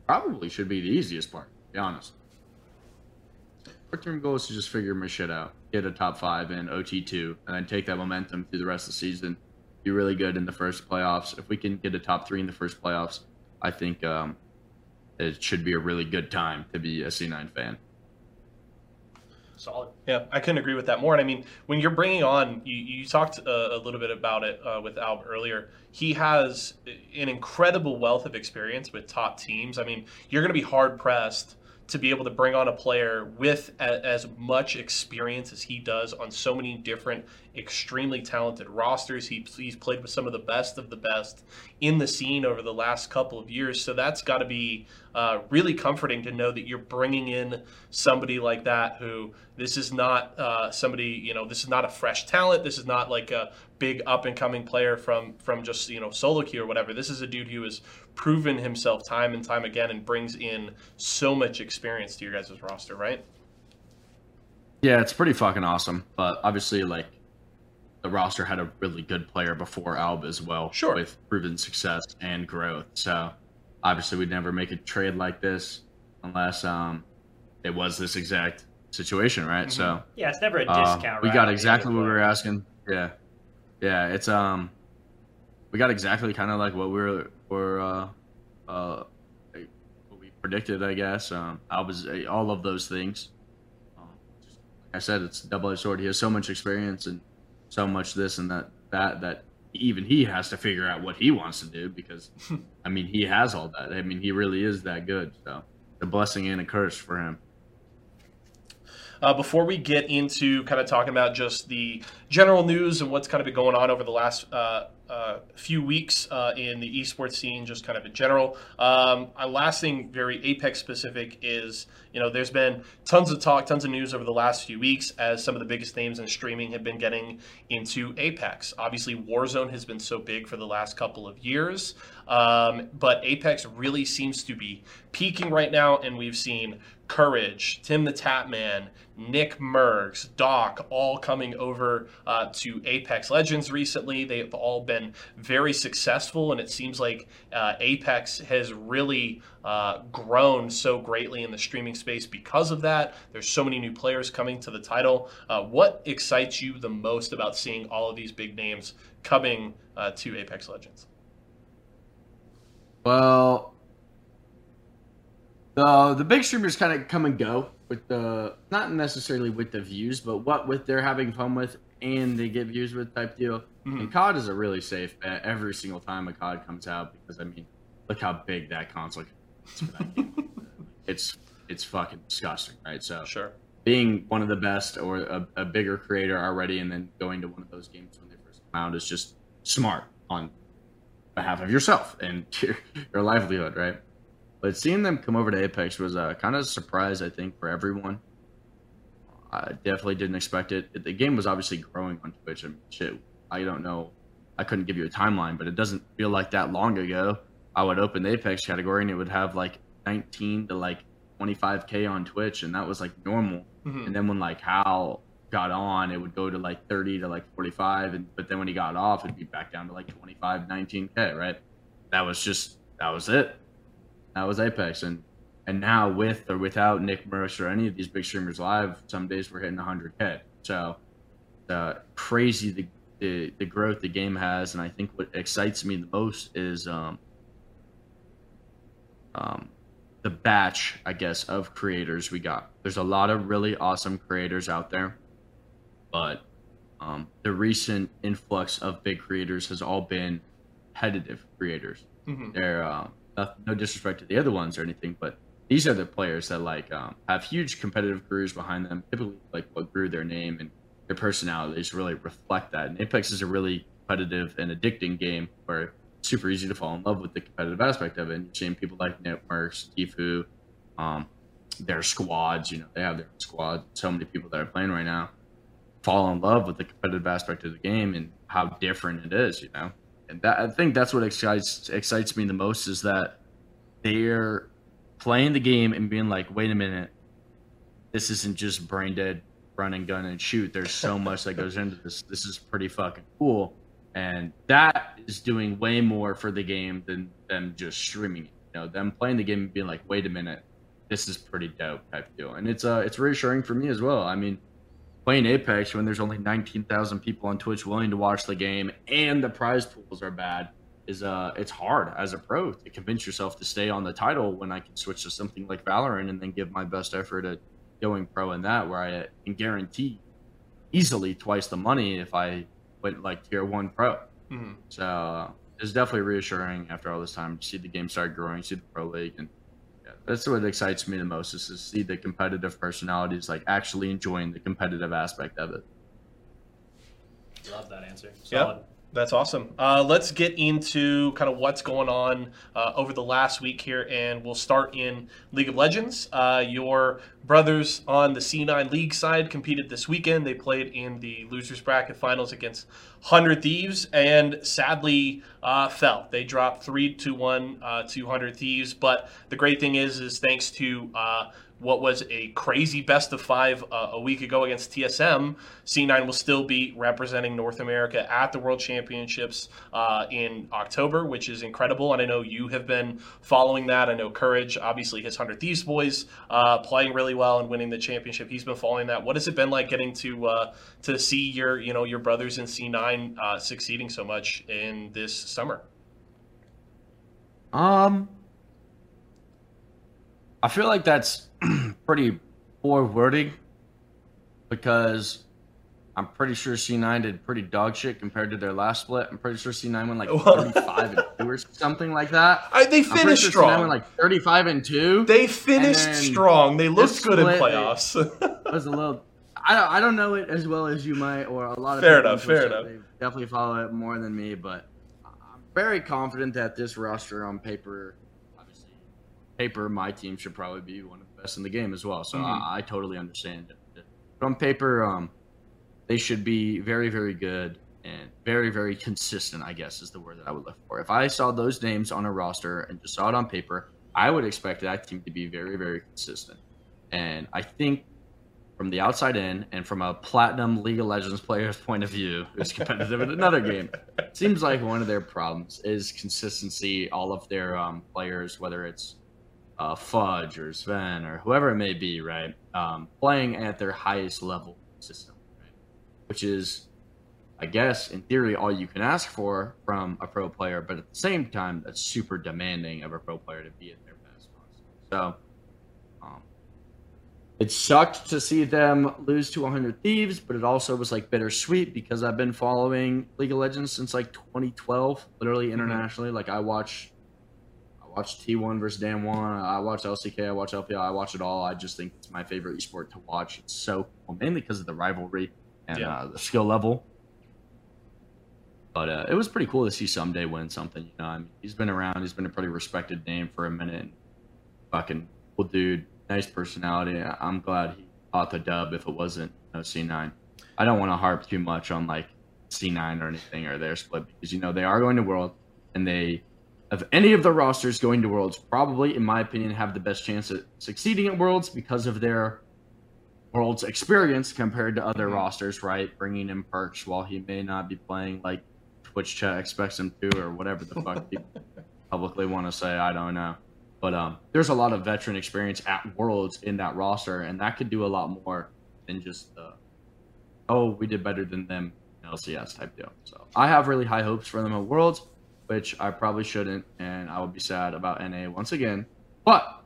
probably should be the easiest part. To be honest. Short term goal is to just figure my shit out, get a top five in OT two, and then take that momentum through the rest of the season be really good in the first playoffs. If we can get a top three in the first playoffs, I think um, it should be a really good time to be a C9 fan. Solid. Yeah, I couldn't agree with that more. And I mean, when you're bringing on, you, you talked uh, a little bit about it uh, with Alb earlier. He has an incredible wealth of experience with top teams. I mean, you're going to be hard pressed to be able to bring on a player with a, as much experience as he does on so many different extremely talented rosters. He, he's played with some of the best of the best in the scene over the last couple of years. So that's got to be uh, really comforting to know that you're bringing in somebody like that who this is not uh, somebody, you know, this is not a fresh talent. This is not like a big up and coming player from from just you know solo queue or whatever. This is a dude who has proven himself time and time again and brings in so much experience to your guys' roster, right? Yeah, it's pretty fucking awesome. But obviously, like the roster had a really good player before Alb as well, sure, with proven success and growth. So obviously, we'd never make a trade like this unless um it was this exact situation, right? Mm-hmm. So yeah, it's never a discount. Uh, we got exactly what we were asking. Yeah, yeah, it's um, we got exactly kind of like what we were were uh, uh, what we predicted, I guess. Um, I was uh, all of those things. Um, just, like I said, it's double edged sword. He has so much experience and so much this and that that that even he has to figure out what he wants to do because, I mean, he has all that. I mean, he really is that good. So, a blessing and a curse for him. Uh, before we get into kind of talking about just the general news and what's kind of been going on over the last uh, uh, few weeks uh, in the esports scene, just kind of in general. Um, last thing, very Apex specific, is you know there's been tons of talk, tons of news over the last few weeks as some of the biggest names in streaming have been getting into Apex. Obviously, Warzone has been so big for the last couple of years, um, but Apex really seems to be peaking right now, and we've seen Courage, Tim the Tatman, Nick Mercs, Doc, all coming over uh, to Apex Legends recently. They've all been very successful, and it seems like uh, Apex has really uh, grown so greatly in the streaming space because of that. There's so many new players coming to the title. Uh, what excites you the most about seeing all of these big names coming uh, to Apex Legends? Well, the the big streamers kind of come and go with the not necessarily with the views, but what with they're having fun with and they get views with type deal. Mm-hmm. And COD is a really safe bet every single time a COD comes out because I mean, look how big that console is for that it's it's fucking disgusting, right? So sure, being one of the best or a, a bigger creator already, and then going to one of those games when they first come out is just smart on behalf of yourself and your, your livelihood, right? But seeing them come over to Apex was uh, kind of a surprise, I think, for everyone. I definitely didn't expect it. The game was obviously growing on Twitch. and shit, I don't know. I couldn't give you a timeline, but it doesn't feel like that long ago. I would open the Apex category and it would have like 19 to like 25k on Twitch, and that was like normal. Mm-hmm. And then when like Hal got on, it would go to like 30 to like 45, and but then when he got off, it'd be back down to like 25, 19k. Right? That was just that was it. That was Apex, and and now with or without Nick Mercs or any of these big streamers live, some days we're hitting 100k. So uh, crazy the, the the growth the game has, and I think what excites me the most is um, um, the batch, I guess, of creators we got. There's a lot of really awesome creators out there, but um, the recent influx of big creators has all been competitive creators. Mm-hmm. They're uh, no disrespect to the other ones or anything, but these are the players that like um, have huge competitive careers behind them. Typically, like what grew their name and their personalities really reflect that. And Apex is a really competitive and addicting game where it's super easy to fall in love with the competitive aspect of it. And you're seeing people like Networks, Tfue, um, their squads. You know, they have their squad. So many people that are playing right now fall in love with the competitive aspect of the game and how different it is. You know and that, I think that's what excites excites me the most is that they're playing the game and being like, wait a minute, this isn't just brain dead run and gun and shoot. There's so much that goes into this. This is pretty fucking cool, and that is doing way more for the game than them just streaming it. You know, them playing the game and being like, wait a minute, this is pretty dope type deal, and it's uh it's reassuring for me as well. I mean, playing Apex when there's only 19,000 people on Twitch willing to watch the game and the prize pools are bad is uh it's hard as a pro to convince yourself to stay on the title when I can switch to something like Valorant and then give my best effort at going pro in that where I can guarantee easily twice the money if I went like tier one pro. Mm-hmm. So it's definitely reassuring after all this time to see the game start growing, see the pro league and that's what excites me the most is to see the competitive personalities like actually enjoying the competitive aspect of it. Love that answer. Yeah. Solid. That's awesome. Uh, let's get into kind of what's going on uh, over the last week here, and we'll start in League of Legends. Uh, your brothers on the C9 League side competed this weekend. They played in the losers bracket finals against Hundred Thieves, and sadly uh, fell. They dropped three to one uh, to Hundred Thieves. But the great thing is, is thanks to uh, what was a crazy best of five uh, a week ago against TSM, C9 will still be representing North America at the World Championships uh, in October, which is incredible. And I know you have been following that. I know Courage, obviously his 100 Thieves boys, uh, playing really well and winning the championship. He's been following that. What has it been like getting to uh, to see your you know your brothers in C9 uh, succeeding so much in this summer? Um, I feel like that's pretty poor wording because I'm pretty sure C9 did pretty dog shit compared to their last split. I'm pretty sure C9 went like 35 and 2 or something like that. I, they finished sure C9 strong. went like 35 and 2. they finished strong. They looked good in playoffs. Was a little. I don't, I don't know it as well as you might, or a lot of Fair people enough, fair enough. They definitely follow it more than me, but I'm very confident that this roster on paper, paper, my team should probably be one of the best in the game as well. So Mhm. I, I totally understand it. But on paper, um, they should be very, very good and very, very consistent. I guess is the word that I would look for. If I saw those names on a roster and just saw it on paper, I would expect that team to be very, very consistent. And I think from the outside in and from a platinum League of Legends player's point of view, who's competitive in another game, it seems like one of their problems is consistency. All of their um, players, whether it's uh, Fudge or Zven or whoever it may be, right, um, playing at their highest level system, right? which is, I guess, in theory, all you can ask for from a pro player, but at the same time, that's super demanding of a pro player to be at their best. Possible. So, um, it sucked to see them lose to 100 Thieves, but it also was like bittersweet because I've been following League of Legends since like 2012, literally internationally. Like I watch, I watch T1 versus DAMWON, I watch LCK, I watch LPL, I watch it all. I just think it's my favorite esport to watch. It's so cool, mainly because of the rivalry and Yeah. uh, the skill level. But uh, it was pretty cool to see Ssumday win something. You know, I mean, he's been around. He's been a pretty respected name for a minute. Fucking cool dude, nice personality. I'm glad he caught the dub. If it wasn't no C9, I don't want to harp too much on like C9 or anything or their split because you know they are going to World and they of any of the rosters going to Worlds probably, in my opinion, have the best chance at succeeding at Worlds because of their Worlds experience compared to other Mhm. rosters, right? Bringing in Perkz while he may not be playing like Twitch chat expects him to, or whatever the fuck people publicly want to say. I don't know, but um, there's a lot of veteran experience at Worlds in that roster, and that could do a lot more than just the oh we did better than them in LCS type deal. So I have really high hopes for them at Worlds, which I probably shouldn't, and I would be sad about NA once again. But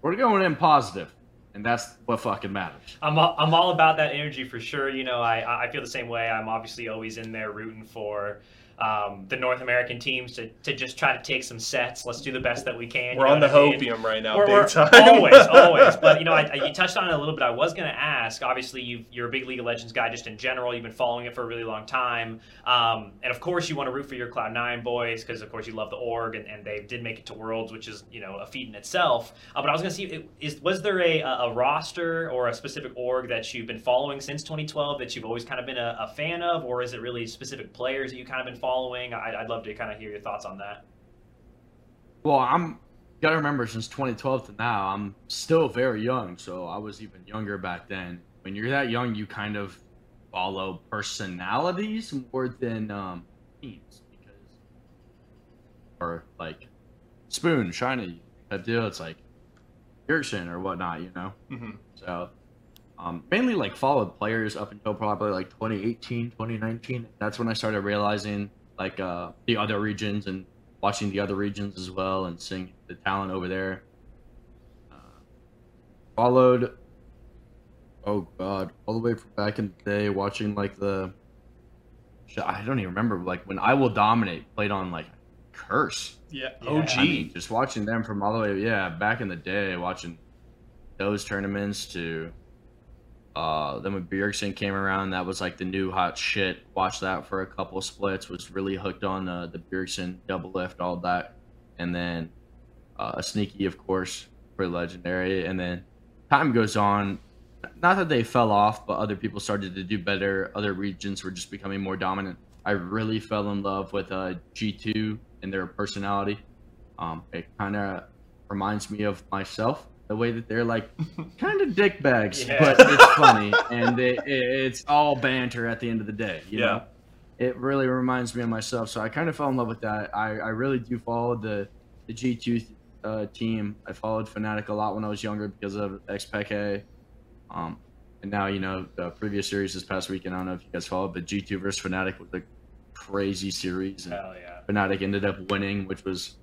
we're going in positive, and that's what fucking matters. I'm all, I'm all about that energy for sure. You know, I I feel the same way. I'm obviously always in there rooting for um, the North American teams to, to just try to take some sets. Let's do the best that we can. We're on the I mean? hopium right now, We're- big we're- time. always, always. But you know, I, I- you touched on it a little bit. I was going to ask. Obviously, you you're a big League of Legends guy, just in general. You've been following it for a really long time, um, and of course, you want to root for your Cloud Nine boys because, of course, you love the org, and, and they did make it to Worlds, which is you know a feat in itself. Uh, but I was going to see, it- is was there a, a roster or a specific org that you've been following since 2012 that you've always kind of been a, a fan of, or is it really specific players that you kind of been following? I, I'd love to kind of hear your thoughts on that. Well, I'm gotta remember since 2012 to now, I'm still very young. So I was even younger back then. When you're that young, you kind of follow personalities more than um, teams because, or like Spoon, Shiny, that deal. It's like Yerkson or whatnot, you know. Mhm. So um, mainly like followed players up until probably like 2018, 2019. That's when I started realizing like uh, the other regions and watching the other regions as well and seeing the talent over there. Uh, followed, oh god, all the way from back in the day, watching like the. I don't even remember like when I will dominate played on like Curse. Yeah, Yeah, OG. I mean, just watching them from all the way, yeah, back in the day, watching those tournaments to Uh, then when Bjergsen came around, that was like the new hot shit. Watched that for a couple splits. Was really hooked on uh, the Bjergsen Doublelift, all that, and then uh, sneaky, of course, for legendary. And then time goes on. Not that they fell off, but other people started to do better. Other regions were just becoming more dominant. I really fell in love with uh, G2 and their personality. Um, it kind of reminds me of myself the way that they're like kind of dick bags, Yeah. but it's funny and it, it, it's all banter at the end of the day. You Yeah. know, it really reminds me of myself. So I kind of fell in love with that. I, I really do follow the the G two uh, team. I followed Fnatic a lot when I was younger because of xPeke. Um, and now you know the previous series this past weekend. I don't know if you guys followed, but G two versus Fnatic was a crazy series. And Hell yeah. Fnatic ended up winning, which was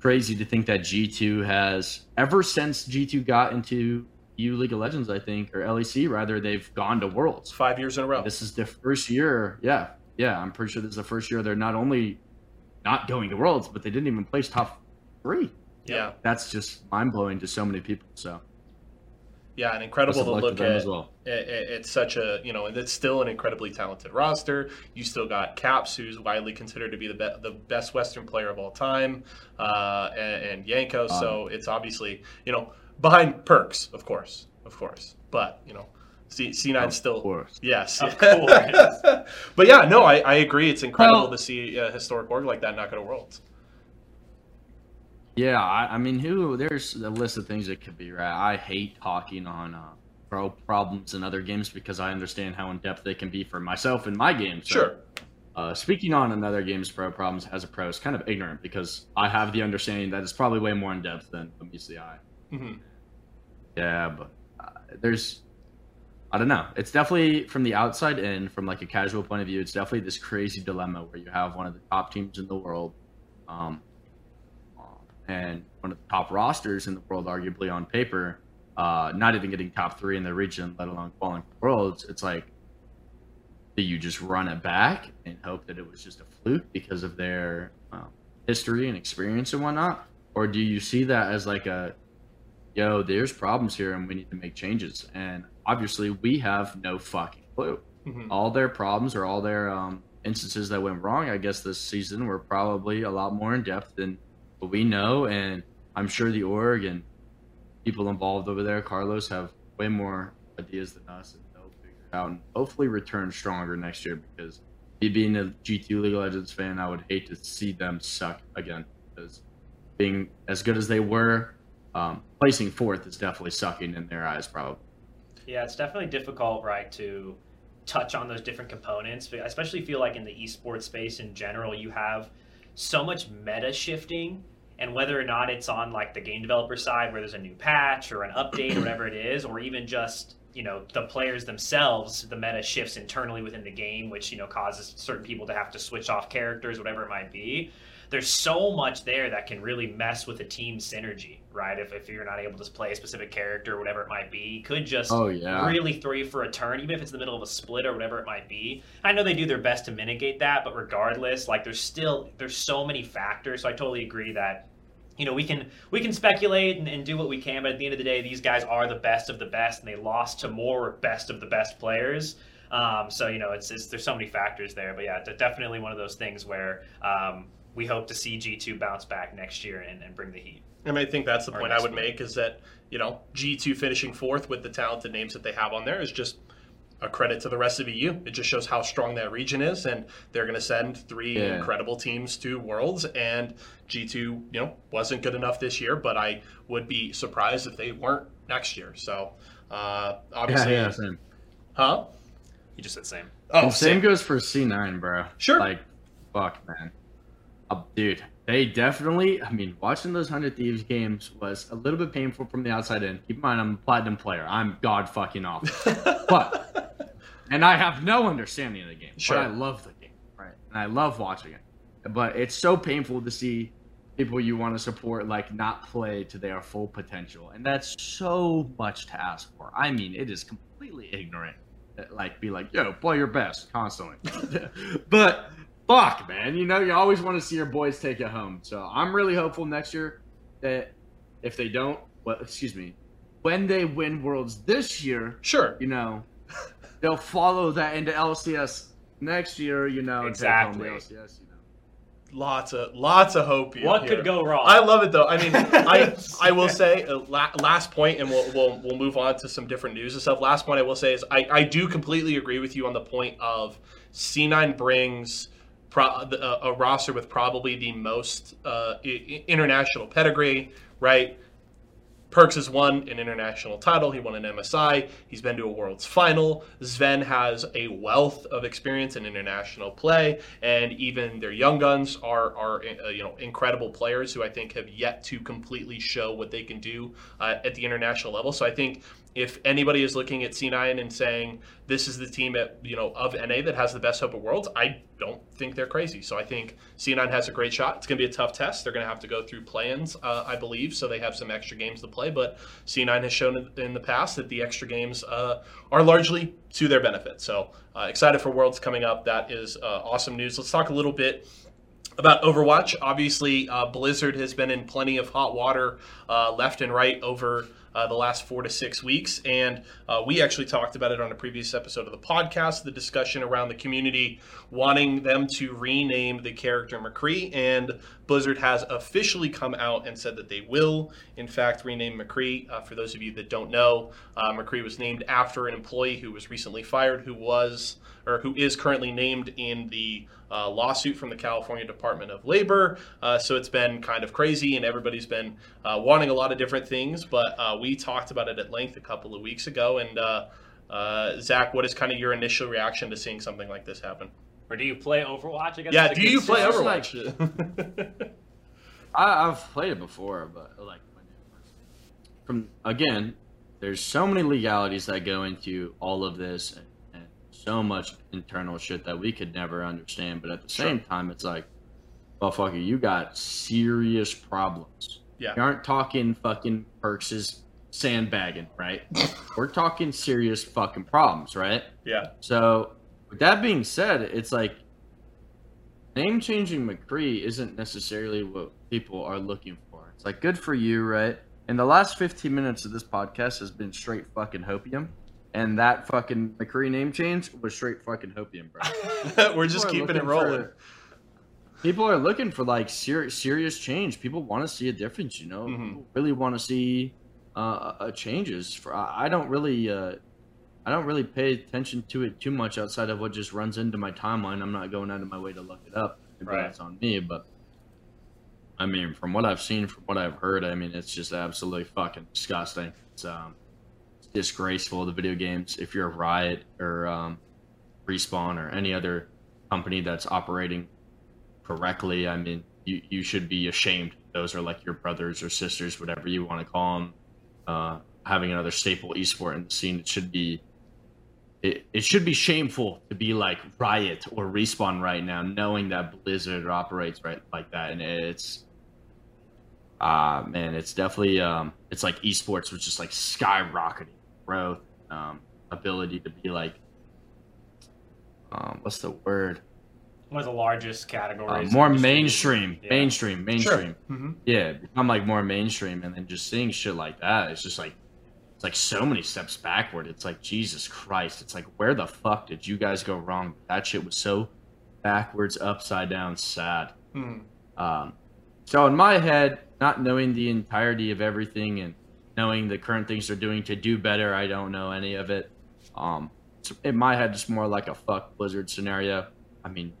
crazy to think that G2 has ever since G2 got into U League of Legends, I think, or LEC rather, they've gone to Worlds. Five years in a row. This is the first year. Yeah, yeah, I'm pretty sure this is the first year they're not only not going to Worlds, but they didn't even place top three. yeah, That's just mind blowing to so many people. So yeah, and incredible best to look at. as well. it, it- it's such a you know and it's still an incredibly talented roster you still got caps who's widely considered to be the, be- the best western player of all time uh, and, and yanko so it's obviously you know behind Perkz of course of course but you know C- c9 still course. yes Of course. but yeah no I, I agree it's incredible Well- to see a historic org like that not go to worlds Yeah, I, I mean, who? There's a list of things that could be right. I hate talking on uh, pro problems in other games because I understand how in depth they can be for myself in my game. So, sure Uh, speaking on another game's pro problems as a pro is kind of ignorant because I have the understanding that it's probably way more in depth than what meets the eye. hmm Yeah, but uh, there's, I don't know. It's definitely from the outside in, from like a casual point of view, it's definitely this crazy dilemma where you have one of the top teams in the world, um, and one of the top rosters in the world, arguably on paper, uh, not even getting top three in the region, let alone qualifying for worlds. It's like, do you just run it back and hope that it was just a fluke because of their um, history and experience and whatnot, or do you see that as like a yo, there's problems here and we need to make changes. And obviously, we have no fucking clue. hmm All their problems or all their um, instances that went wrong, I guess, this season were probably a lot more in depth than what we know. And I'm sure the org and people involved over there, Carlos, have way more ideas than us and they'll figure it out and hopefully return stronger next year because me being a G2 League of Legends fan, I would hate to see them suck again because being as good as they were, um, placing fourth is definitely sucking in their eyes, probably. Yeah, it's definitely difficult, right, to touch on those different components. I especially feel like in the esports space in general, you have so much meta shifting, and whether or not it's on like the game developer side where there's a new patch or an update or whatever it is, or even just you know the players themselves, the meta shifts internally within the game, which you know causes certain people to have to switch off characters, whatever it might be. There's so much there that can really mess with a team synergy, right? If, if you're not able to play a specific character or whatever it might be, could just Oh yeah. really throw you for a turn, even if it's in the middle of a split or whatever it might be. I know they do their best to mitigate that, but regardless, like there's still there's so many factors. So I totally agree that you know we can we can speculate and, and do what we can, but at the end of the day, these guys are the best of the best, and they lost to more best of the best players. Um, so you know it's, it's there's so many factors there, but yeah, de- definitely one of those things where um, we hope to see G2 bounce back next year and, and bring the heat. And I think that's the Or point I would week. make is that, you know, G2 finishing fourth with the talented names that they have on there is just a credit to the rest of EU. It just shows how strong that region is. And they're going to send three Yeah. incredible teams to Worlds. And G2, you know, wasn't good enough this year, but I would be surprised if they weren't next year. So, uh, Yeah, obviously, yeah, same. huh? You just said same. Oh, And same goes for C9, bro. Sure. Like, fuck, man. Uh, dude, they definitely. I mean, watching those Hundred Thieves games was a little bit painful from the outside in. Keep in mind, I'm a platinum player. I'm god fucking awful, but and I have no understanding of the game. Sure. But I love the game, right? And I love watching it. But it's so painful to see people you want to support like not play to their full potential, and that's so much to ask for. I mean, it is completely ignorant. Like, be like, yo, play your best constantly. but fuck, man, you know, you always want to see your boys take it home. So I'm really hopeful next year that if they don't, well, excuse me, when they win worlds this year, Sure. you know, they'll follow that into LCS next year. You know, and take home the Exactly. LCS, you know. Lots of lots of hope. What here. could go wrong? I love it though. I mean, I I will say uh, la- last point, and we'll, we'll we'll move on to some different news and stuff. Last point I will say is I, I do completely agree with you on the point of C9 brings pro- uh, a roster with probably the most uh, international pedigree, right? Perkz has won an international title. He won an MSI. He's been to a Worlds final. Zven has a wealth of experience in international play, and even their young guns are are uh, you know incredible players who I think have yet to completely show what they can do uh, at the international level. So I think if anybody is looking at C9 and saying this is the team at you know of NA that has the best hope of Worlds, I don't think they're crazy. So I think C9 has a great shot. It's going to be a tough test. They're going to have to go through play-ins, uh, I believe, so they have some extra games to play. But C9 has shown in- in the past that the extra games uh, are largely to their benefit. So uh, excited for Worlds coming up. That is uh, awesome news. Let's talk a little bit about Overwatch. Obviously, uh, Blizzard has been in plenty of hot water uh, left and right over uh, the last four to six weeks. And uh, we actually talked about it on a previous episode of the podcast the discussion around the community wanting them to rename the character McCree. And Blizzard has officially come out and said that they will, in fact, rename McCree. Uh, for those of you that don't know, uh, McCree was named after an employee who was recently fired, who was or who is currently named in the uh, lawsuit from the California Department of Labor. Uh, so it's been kind of crazy, and everybody's been uh, wanting a lot of different things. But uh, we talked about it at length a couple of weeks ago. And uh, uh, Zach, what is kind of your initial reaction to seeing something like this happen? or do you play Overwatch? I guess Yeah, is a do good you play segue. like- Overwatch? I, I've played it before, but like when it first- from again, there's so many legalities that go into all of this, and, and so much internal shit that we could never understand. But at the same time, it's like, motherfucker, you got serious problems. Yeah. You aren't talking fucking Perkz is sandbagging, right? We're talking serious fucking problems, right? yeah, So, with that being said, it's like name changing McCree isn't necessarily what people are looking for. It's like good for you, right? And the last 15 minutes of this podcast has been straight fucking hopium. And that fucking McCree name change was straight fucking hopium, bro. we're just keeping it rolling. for- people are looking for like ser- serious change. People want to see a difference, you know. Mhm. Really want to see uh, uh, changes. For I I don't really, uh, I don't really pay attention to it too much outside of what just runs into my timeline. I'm not going out of my way to look it up. Maybe Right. that's on me, but I mean, from what I've seen, from what I've heard, I mean, it's just absolutely fucking disgusting. It's um, disgraceful to video games. If you're a Riot or um, Respawn or any other company that's operating correctly, I mean, you, you should be ashamed. Those are like your brothers or sisters, whatever you want to call them. Uh, having another staple esport in the scene, it should be it, it should be shameful to be like Riot or Respawn right now, knowing that Blizzard operates right like that, and it's ah man, it's definitely um, it's like esports was just like skyrocketing growth, um, ability to be like um, what's the word? One of the largest Uh, categories. more mainstream, Yeah. mainstream, mainstream. hmm Yeah, become like more mainstream, and then just seeing shit like that, it's just like it's like so many steps backward. It's like Jesus Christ. It's like where the fuck did you guys go wrong? That shit was so backwards, upside down, sad. hmm Um, so in my head, not knowing the entirety of everything and knowing the current things they're doing to do better, I don't know any of it. Um, in my head, it's more like a fuck Blizzard scenario. I mean,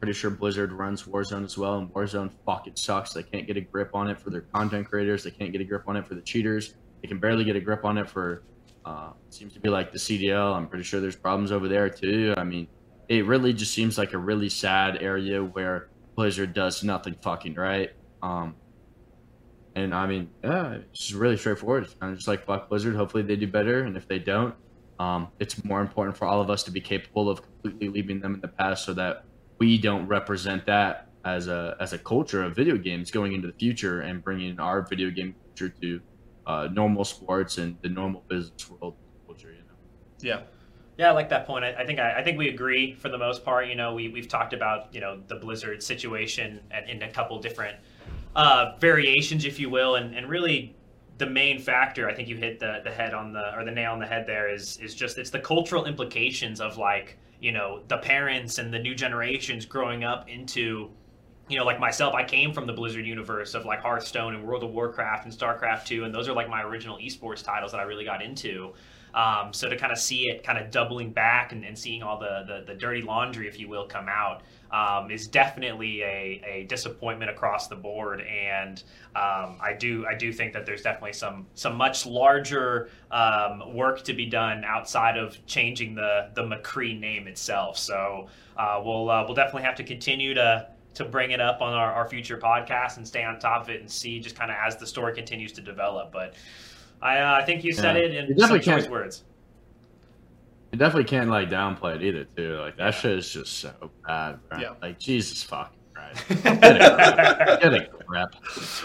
pretty sure Blizzard runs Warzone as well, and Warzone fuck it sucks. They can't get a grip on it for their content creators. They can't get a grip on it for the cheaters. They can barely get a grip on it for. Uh, seems to be like the CDL. I'm pretty sure there's problems over there too. I mean, it really just seems like a really sad area where Blizzard does nothing fucking right. Um, and I mean, yeah, it's just really straightforward. It's kind of just like fuck Blizzard. Hopefully they do better, and if they don't, um, it's more important for all of us to be capable of completely leaving them in the past, so that we don't represent that as a as a culture of video games going into the future and bringing our video game culture to uh, normal sports and the normal business world culture. You know. Yeah. Yeah, I like that point. I, I think I, I think we agree for the most part. You know, we we've talked about you know the Blizzard situation and in a couple different uh, variations, if you will, and, and really the main factor, I think you hit the, the head on the or the nail on the head there is is just it's the cultural implications of like you know the parents and the new generations growing up into you know like myself I came from the Blizzard universe of like Hearthstone and World of Warcraft and StarCraft 2 and those are like my original esports titles that I really got into um, so to kind of see it kind of doubling back and, and seeing all the, the, the dirty laundry, if you will, come out um, is definitely a, a disappointment across the board. And um, I do I do think that there's definitely some some much larger um, work to be done outside of changing the the McCree name itself. So uh, we'll uh, we'll definitely have to continue to to bring it up on our, our future podcast and stay on top of it and see just kind of as the story continues to develop. But I, uh, I think you said Yeah. it in definitely some choice words. You definitely can't like downplay it either, too. Like that shit is just so bad, bro. Yeah. Like Jesus fucking Christ. Get a, get a grip.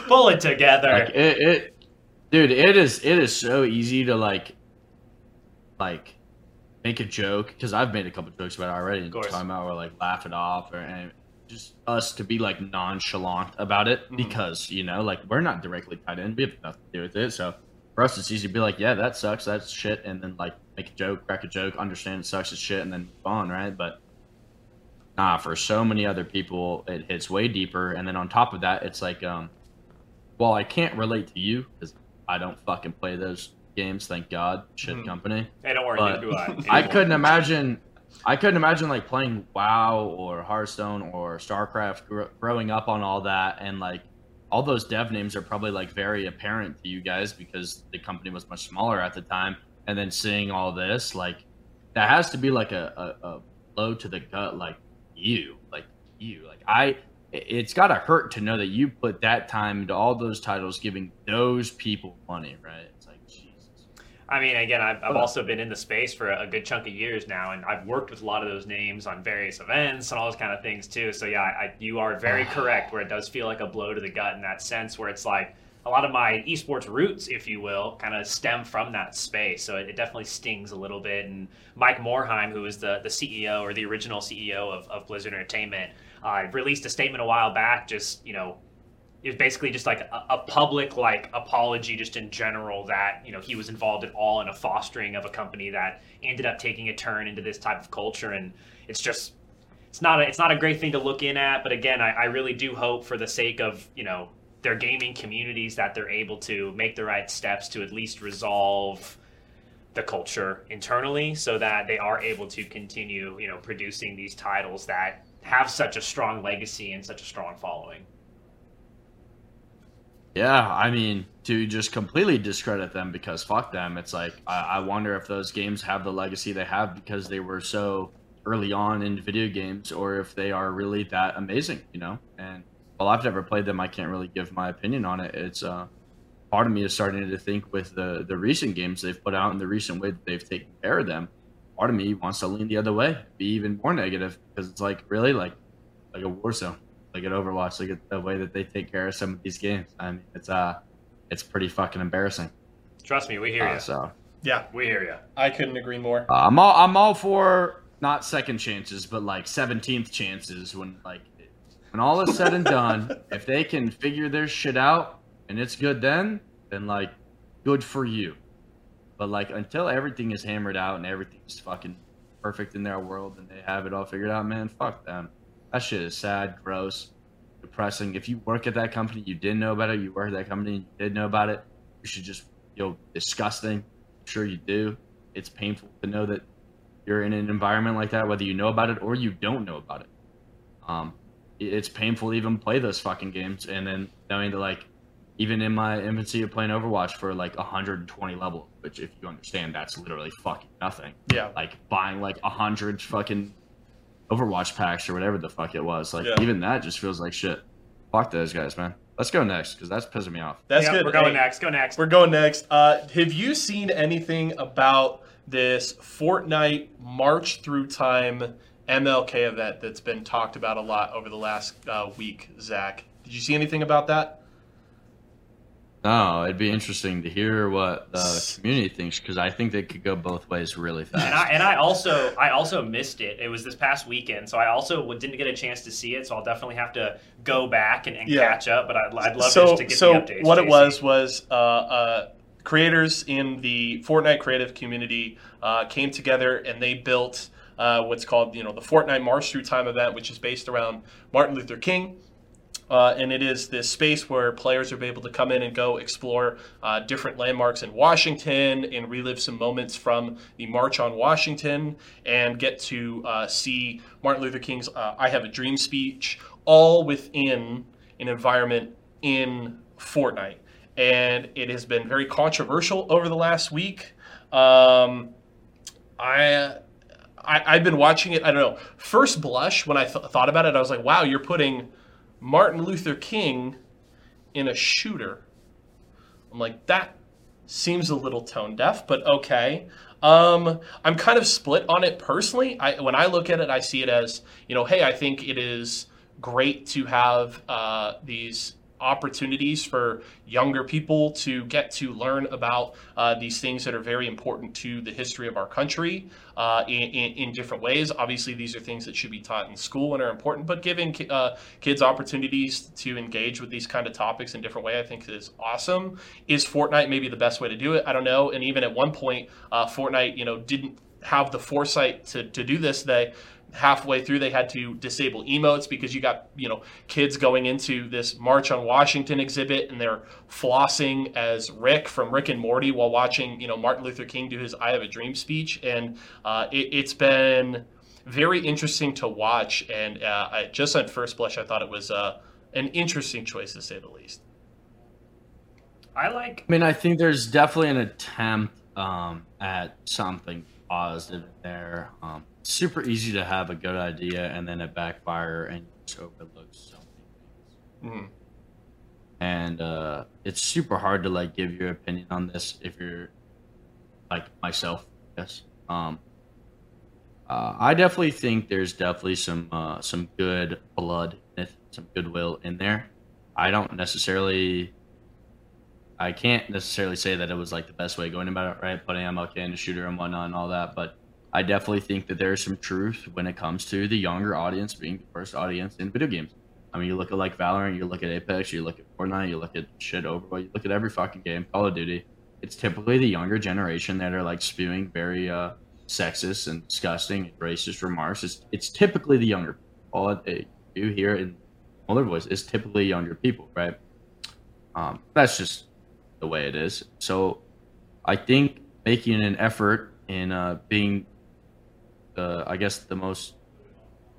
Pull it together. Like it, it, dude. It is. It is so easy to like, like, make a joke because I've made a couple jokes about it already. Of course. Time out or like laugh it off or and just us to be like nonchalant about it Mhm. because you know like we're not directly tied in. We have nothing to do with it. So for us, it's easy to be like, yeah, that sucks. That's shit, and then like make a joke, crack a joke, understand it sucks, it's shit, and then move on, right? But nah, for so many other people, it hits way deeper. And then on top of that, it's like, um, well, I can't relate to you because I don't fucking play those games. Thank God, shit Mhm. company. hey, don't worry, but do I. I couldn't imagine. I couldn't imagine like playing WoW or Hearthstone or StarCraft, gr- growing up on all that, and like all those dev names are probably like very apparent to you guys because the company was much smaller at the time. And then seeing all this, like that has to be like a, a, a blow to the gut, like you, like you, like I. it- It's got to hurt to know that you put that time into all those titles, giving those people money, right? It's like Jesus. I mean, again, I've, I've also been in the space for a, a good chunk of years now, and I've worked with a lot of those names on various events and all those kind of things too. So yeah, I, you are very correct. Where it does feel like a blow to the gut in that sense, where it's like a lot of my esports roots, if you will, kind of stem from that space. So it, it definitely stings a little bit. And Mike Morhaime, who is the the CEO or the original CEO of, of Blizzard Entertainment, uh, released a statement a while back, just you know it was basically just like a, a public like apology just in general that you know he was involved at all in a fostering of a company that ended up taking a turn into this type of culture. And it's just it's not a, it's not a great thing to look in at. But again I, I really do hope for the sake of you know their gaming communities that they're able to make the right steps to at least resolve the culture internally so that they are able to continue you know producing these titles that have such a strong legacy and such a strong following Yeah, I mean, to just completely discredit them because fuck them, it's like I, I wonder if those games have the legacy they have because they were so early on in video games, or if they are really that amazing, you know. And while I've never played them, I can't really give my opinion on it. It's uh, part of me is starting to think with the the recent games they've put out and the recent way that they've taken care of them. Part of me wants to lean the other way, be even more negative because it's like really like like a war zone like at Overwatch, like at the way that they take care of some of these games. I mean, it's uh, it's pretty fucking embarrassing. Trust me, we hear Uh, you. so Yeah, We hear you. I couldn't agree more. uh, I'm all I'm all for not second chances, but like seventeenth chances when like when all is said and done. if they can figure their shit out and it's good, then then like good for you. But like until everything is hammered out and everything's fucking perfect in their world and they have it all figured out, man, fuck them. That shit is sad, gross, depressing. If you work at that company, you didn't know about it. You work at that company, you did know about it. You should just feel disgusting. I'm sure you do. It's painful to know that you're in an environment like that, whether you know about it or you don't know about it. Um, it- it's painful to even play those fucking games, and then knowing that like, even in my infancy of playing Overwatch for like 120 levels, which if you understand, that's literally fucking nothing Yeah, like buying like a hundred fucking Overwatch packs or whatever the fuck it was. Like Yeah. even that just feels like shit. Fuck those guys, man. Let's go next because that's pissing me off. that's Yep, good. We're going Hey, next. Go next. We're going next. Uh, have you seen anything about this Fortnite March through time MLK event that's been talked about a lot over the last uh, week, Zach? Did you see anything about that? No, it'd be interesting to hear what the community thinks because I think they could go both ways really fast. And I, and I also I also missed it. It was this past weekend, so I also didn't get a chance to see it. So I'll definitely have to go back and, and Yeah. catch up. But I'd, I'd love so, just to get so the updates. So what it was was uh, uh, creators in the Fortnite creative community uh, came together and they built uh, what's called you know the Fortnite March Through Time event, which is based around Martin Luther King. Uh, and it is this space where players are able to come in and go explore uh, different landmarks in Washington and relive some moments from the March on Washington and get to uh, see Martin Luther King's uh, I Have a Dream speech, all within an environment in Fortnite. And it has been very controversial over the last week. Um, I, I I've been watching it. I don't know. First blush, when I th- thought about it, I was like, "Wow, you're putting Martin Luther King in a shooter." I'm like, that seems a little tone deaf, but okay. Um, I'm kind of split on it personally. I, when I look at it, I see it as, you know, hey, I think it is great to have uh, these opportunities for younger people to get to learn about uh, these things that are very important to the history of our country uh, in, in, in different ways. Obviously, these are things that should be taught in school and are important, but giving uh, kids opportunities to engage with these kind of topics in different way, I think is awesome. Is Fortnite maybe the best way to do it? I don't know. And even at one point, uh, Fortnite, you know, didn't have the foresight to, to do this. They halfway through they had to disable emotes because you got you know kids going into this march on washington exhibit and they're flossing as rick from rick and morty while watching you know martin luther king do his i have a dream speech. And uh, it, it's been very interesting to watch. And uh, I, just on first blush i thought it was uh, an interesting choice to say the least. I like I mean, I think there's definitely an attempt um, at something positive there. Um, super easy to have a good idea and then it backfire and just overlook so many things. Mhm. And uh, it's super hard to like give your opinion on this if you're like myself. Yes. Um, uh, I definitely think there's definitely some uh, some good blood, some goodwill in there. I don't necessarily I can't necessarily say that it was like the best way going about it, right? Putting MLK in the shooter and whatnot and all that, but I definitely think that there's some truth when it comes to the younger audience being the first audience in video games. I mean, you look at like Valorant, you look at Apex, you look at Fortnite, you look at shit Overwatch, you look at every fucking game, Call of Duty. It's typically the younger generation that are like spewing very uh, sexist and disgusting and racist remarks. It's, it's typically the younger. All it, you hear in their voice is typically younger people, right? Um, that's just the way it is. So I think making an effort in uh, being, uh, I guess, the most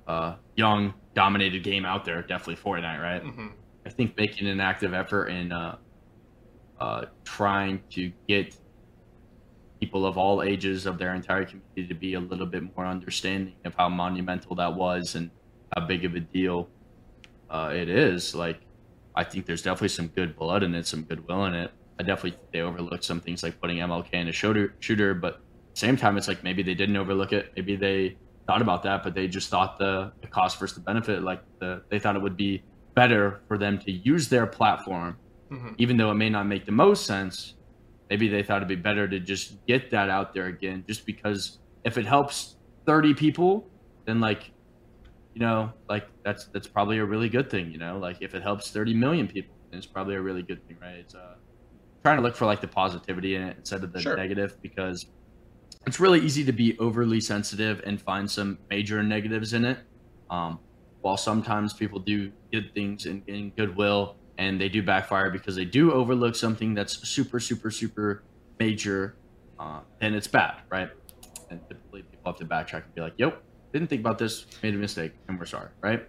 uh, young dominated game out there, definitely Fortnite, right? Mhm. I think making an active effort in uh, uh, trying to get people of all ages of their entire community to be a little bit more understanding of how monumental that was and how big of a deal uh, it is. Like, I think there's definitely some good blood in it, some goodwill in it. I definitely think they overlooked some things like putting MLK in a shooter, shooter, but same time, it's like maybe they didn't overlook it. Maybe they thought about that, but they just thought the, the cost versus the benefit, like the, they thought it would be better for them to use their platform, Mhm. even though it may not make the most sense. Maybe they thought it'd be better to just get that out there again, just because if it helps 30 people, then like, you know, like that's that's probably a really good thing, you know. Like if it helps 30 million people, then it's probably a really good thing, right? It's uh, trying to look for like the positivity in it instead of the Sure. negative because it's really easy to be overly sensitive and find some major negatives in it. Um, while sometimes people do good things in, in goodwill and they do backfire because they do overlook something that's super, super, super major, uh, then it's bad, right? And typically people have to backtrack and be like, "Yep, didn't think about this, made a mistake, and we're sorry," right?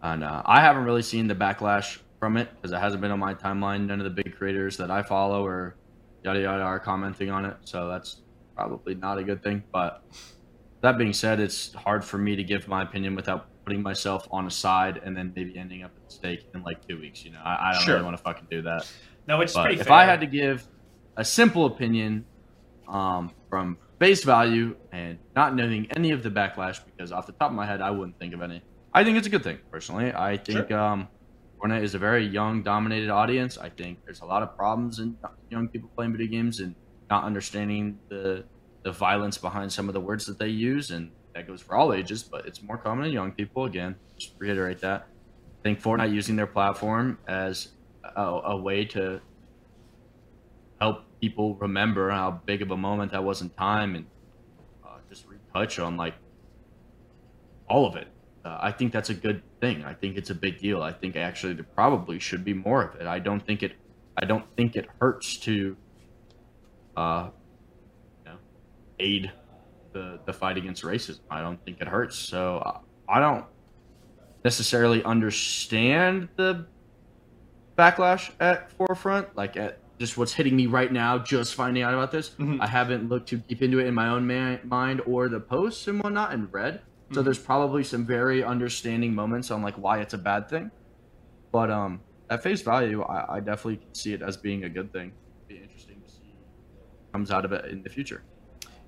And uh, I haven't really seen the backlash from it because it hasn't been on my timeline. None of the big creators that I follow or yada yada are commenting on it, so that's probably not a good thing. But that being said, it's hard for me to give my opinion without putting myself on a side and then maybe ending up at stake in like two weeks. You know, I, I don't Sure. really want to fucking do that. no, it's But pretty. if fair. I had to give a simple opinion um, from base value and not knowing any of the backlash, because off the top of my head, I wouldn't think of any. I think it's a good thing, personally. I think um, Fortnite is a very young, dominated audience. I think there's a lot of problems in young people playing video games and not understanding the the violence behind some of the words that they use, and that goes for all ages. But it's more common in young people. Again, just reiterate that. I think Fortnite using their platform as a, a way to help people remember how big of a moment that was in time and uh, just retouch on like all of it. Uh, I think that's a good thing. I think it's a big deal. I think actually there probably should be more of it. I don't think it. I don't think it hurts to, uh, you know, aid the the fight against racism. I don't think it hurts. So uh, I don't necessarily understand the backlash at forefront, like at just what's hitting me right now, just finding out about this. Mhm. I haven't looked too deep into it in my own ma- mind or the posts and whatnot and read. So there's probably some very understanding moments on like why it's a bad thing. But um, at face value, I, I definitely see it as being a good thing. Be interesting to see what comes out of it in the future.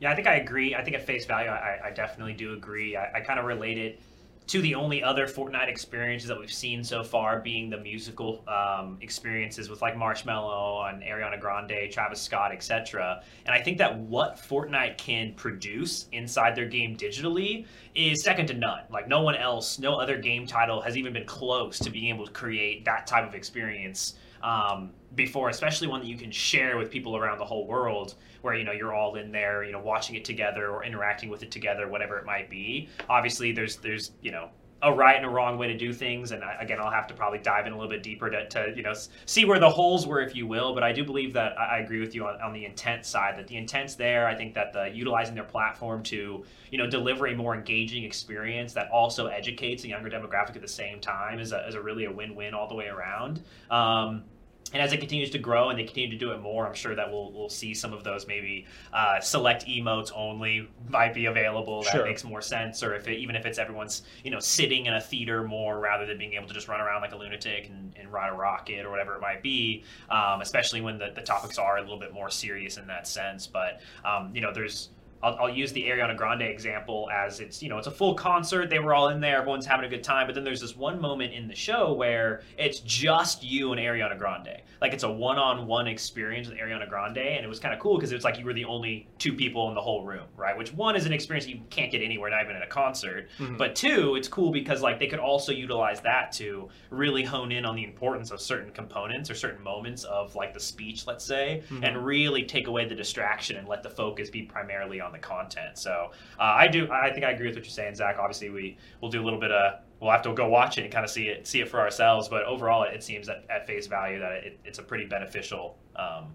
Yeah, I think I agree. I think at face value, I, I definitely do agree. I, I kind of relate it to the only other Fortnite experiences that we've seen so far being the musical um, experiences with like Marshmello and Ariana Grande, Travis Scott, etc. And I think that what Fortnite can produce inside their game digitally is second to none. Like no one else, no other game title has even been close to being able to create that type of experience um, before, especially one that you can share with people around the whole world, where you know you're all in there, you know, watching it together or interacting with it together, whatever it might be. Obviously, there's there's you know a right and a wrong way to do things, and I, again, I'll have to probably dive in a little bit deeper to, to you know see where the holes were, if you will. But I do believe that I, I agree with you on, on the intent side. That the intent's there. I think that the utilizing their platform to you know deliver a more engaging experience that also educates a younger demographic at the same time is a, is a really a win-win all the way around. Um, and as it continues to grow and they continue to do it more, I'm sure that we'll we'll see some of those maybe uh, select emotes only might be available. That Sure. makes more sense. Or if it, even if it's everyone's you know sitting in a theater more rather than being able to just run around like a lunatic and, and ride a rocket or whatever it might be. Um, especially when the, the topics are a little bit more serious in that sense. But um, you know, there's I'll, I'll use the Ariana Grande example as it's you know it's a full concert. They were all in there, everyone's having a good time. But then there's this one moment in the show where it's just you and Ariana Grande. Like it's a one-on-one experience with Ariana Grande, and it was kind of cool because it was like you were the only two people in the whole room, right? Which one is an experience you can't get anywhere, not even at a concert. Mhm. But two, it's cool because like they could also utilize that to really hone in on the importance of certain components or certain moments of like the speech, let's say, Mhm. and really take away the distraction and let the focus be primarily on the content. So uh, I do, I think I agree with what you're saying, Zach. Obviously, we will do a little bit of. We'll have to go watch it and kind of see it, see it for ourselves. But overall, it seems that at face value that it, it's a pretty beneficial, um,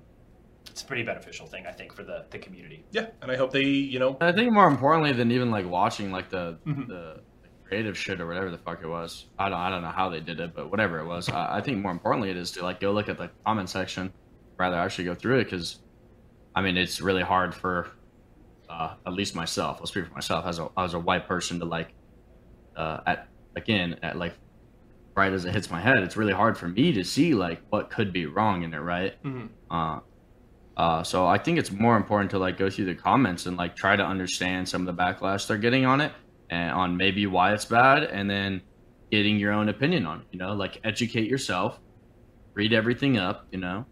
it's a pretty beneficial thing, I think, for the, the community. Yeah, and I hope they, you know, I think more importantly than even like watching like the Mhm. the creative shit or whatever the fuck it was. I don't I don't know how they did it, but whatever it was, I, I think more importantly it is to like go look at the comment section, rather actually go through it because, I mean it's really hard for, uh, at least myself. I'll speak for myself as a as a white person to like, uh, at again at like, right as it hits my head, it's really hard for me to see like what could be wrong in it, right? mhm. Uh, uh, so I think it's more important to like go through the comments and like try to understand some of the backlash they're getting on it and on maybe why it's bad, and then getting your own opinion on it. You know, like educate yourself, read everything up. You know,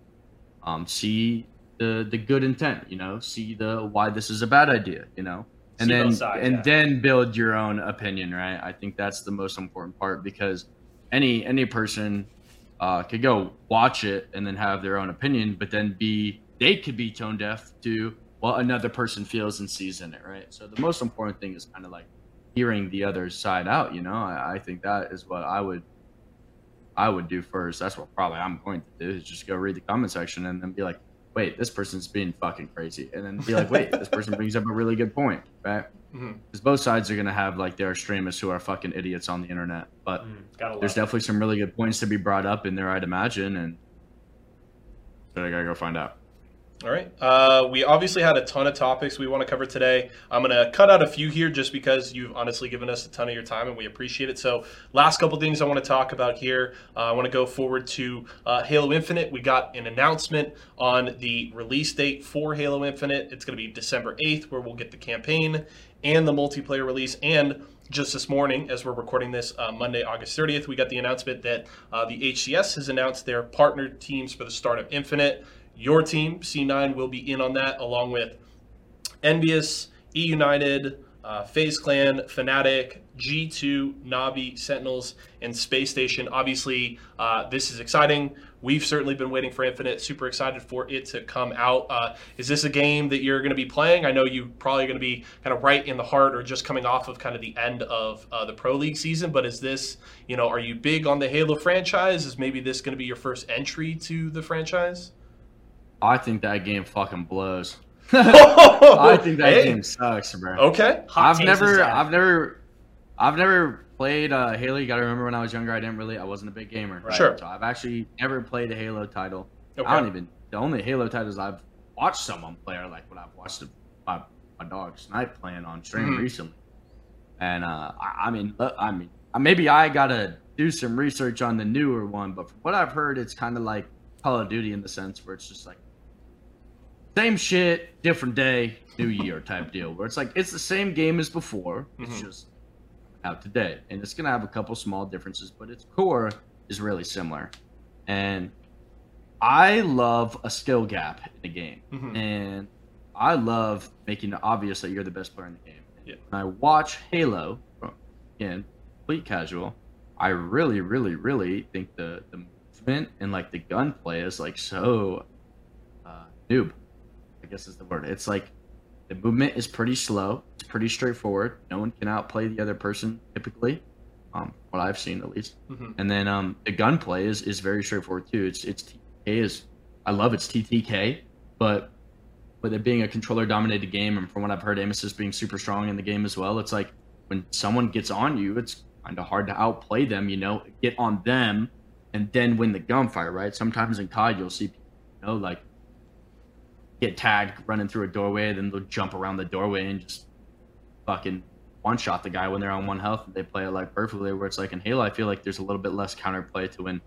um, see the the good intent. You know, see the why this is a bad idea. You know, and See then sides, and yeah. then build your own opinion. Right. I think that's the most important part because any any person uh, could go watch it and then have their own opinion, but then be they could be tone deaf to what another person feels and sees in it, right? So the most important thing is kind of like hearing the other side out. You know, I, I think that is what I would I would do first. That's what probably I'm going to do is just go read the comment section and then be like, wait, this person's being fucking crazy, and then be like, wait, this person brings up a really good point, right? Mhm. Because both sides are gonna have like their extremists who are fucking idiots on the internet, but Mm, there's it. definitely some really good points to be brought up in there, I'd imagine, and but I gotta go find out. All right. Uh, we obviously had a ton of topics we want to cover today. I'm going to cut out a few here just because you've honestly given us a ton of your time and we appreciate it. So, last couple things I want to talk about here. Uh, I want to go forward to uh, Halo Infinite. We got an announcement on the release date for Halo Infinite. It's going to be December 8th, where we'll get the campaign and the multiplayer release. And just this morning, as we're recording this uh, Monday, August 30th, we got the announcement that uh, the HCS has announced their partner teams for the start of Infinite. Your team, C9, will be in on that, along with EnVyUs, E United, uh, FaZe Clan, Fnatic, G2, Navi, Sentinels, and Spacestation. Obviously, uh, this is exciting. We've certainly been waiting for Infinite. Super excited for it to come out. Uh, is this a game that you're going to be playing? I know you're probably going to be kind of right in the heart or just coming off of kind of the end of uh, the Pro League season. But is this, you know, are you big on the Halo franchise? Is maybe this going to be your first entry to the franchise? I think that game fucking blows. I think that Hey. game sucks, bro. Okay. Hot I've never. I've never, I've never played uh, Halo. You got to remember when I was younger, I didn't really, I wasn't a big gamer. Right. Sure. So I've actually never played a Halo title. Okay. I don't even. The only Halo titles I've watched someone play are like what I've watched my my dog Snipe playing on stream Mhm. recently. And uh, I, I mean, I mean, uh, maybe I gotta do some research on the newer one, but from what I've heard, it's kind of like Call of Duty in the sense where it's just like same shit, different day, new year type deal. Where it's like it's the same game as before, it's Mhm. just out today, and it's gonna have a couple small differences, but its core is really similar. And I love a skill gap in a game, Mhm. and I love making it obvious that you're the best player in the game. Yeah. When I watch Halo, again, complete casual, I really, really, really think the the movement and like the gunplay is like so uh, noob. I guess is the word. It's like the movement is pretty slow. It's pretty straightforward. No one can outplay the other person typically. Um, what I've seen at least. Mhm. And then um, the gunplay is, is very straightforward too. It's it's TTK is I love its TTK, but with it being a controller dominated game, and from what I've heard, aim assist being super strong in the game as well, it's like when someone gets on you, it's kind of hard to outplay them. You know, get on them, and then win the gunfire. Right? Sometimes in COD, you'll see people, you know, like get tagged running through a doorway, then they'll jump around the doorway and just fucking one shot the guy when they're on one health they play it like perfectly. Where it's like in Halo, I feel like there's a little bit less counterplay to when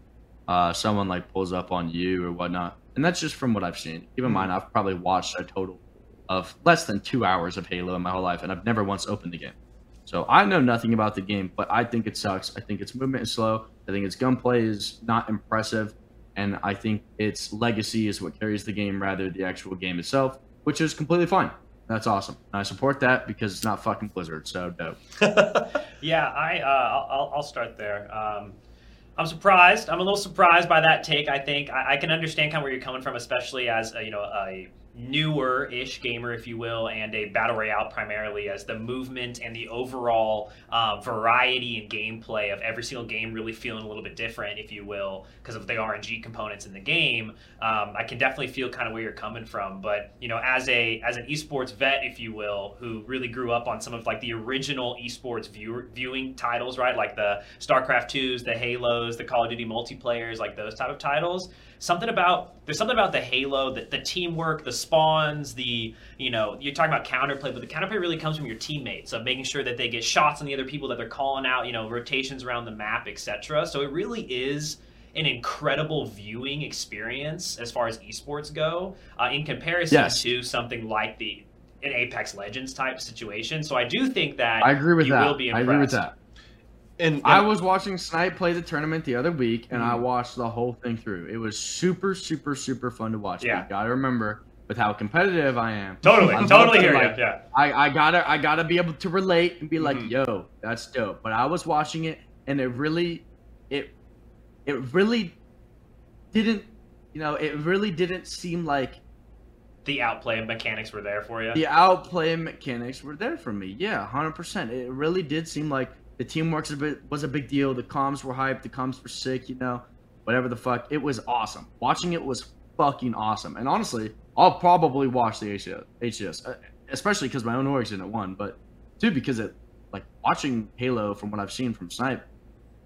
uh, someone like pulls up on you or whatnot. And that's just from what I've seen. Keep in mind, I've probably watched a total of less than two hours of Halo in my whole life, and I've never once opened the game. So I know nothing about the game, but I think it sucks. I think its movement is slow. I think its gunplay is not impressive, and I think its legacy is what carries the game rather than the actual game itself, which is completely fine. That's awesome. I support that because it's not fucking Blizzard, so dope. Yeah, I uh, I'll, I'll- I'll start there. Um, I'm surprised. I'm a little surprised by that take. I think I, I can understand kind of where you're coming from, especially as a, you know a newer-ish gamer, if you will, and a battle royale primarily, as the movement and the overall uh, variety and gameplay of every single game really feeling a little bit different, if you will, because of the RNG components in the game. Um, I can definitely feel kind of where you're coming from, but you know, as a as an esports vet, if you will, who really grew up on some of like the original esports viewer, viewing titles, right, like the StarCraft twos, the Halos, the Call of Duty multiplayers, like those type of titles. Something about there's something about the Halo, the, the teamwork, the spawns, the you know you're talking about counterplay, but the counterplay really comes from your teammates of making sure that they get shots on the other people that they're calling out, you know, rotations around the map, etc. So it really is an incredible viewing experience as far as esports go, uh, in comparison Yes. to something like the an Apex Legends type situation. So I do think that I agree with you that. will be I agree with that. And, and I was watching Snipe play the tournament the other week, and I Mhm. watched the whole thing through. It was super, super, super fun to watch. Yeah. You gotta remember, with how competitive I am, Totally, I'm totally here. like- Yeah. I, I gotta, I gotta be able to relate and be like, Mhm. "Yo, that's dope." But I was watching it, and it really, it, it really didn't, you know, it really didn't seem like The outplay mechanics were there for you. the outplay mechanics were there for me. Yeah, hundred percent. It really did seem like the teamwork was a bit was a big deal. The comms were hyped. The comms were sick. You know, whatever the fuck. It was awesome. Watching it was fucking awesome. And honestly, I'll probably watch the HCS, HCS uh, especially because my own orig's in it one, but two because it like watching Halo from what I've seen from Snipe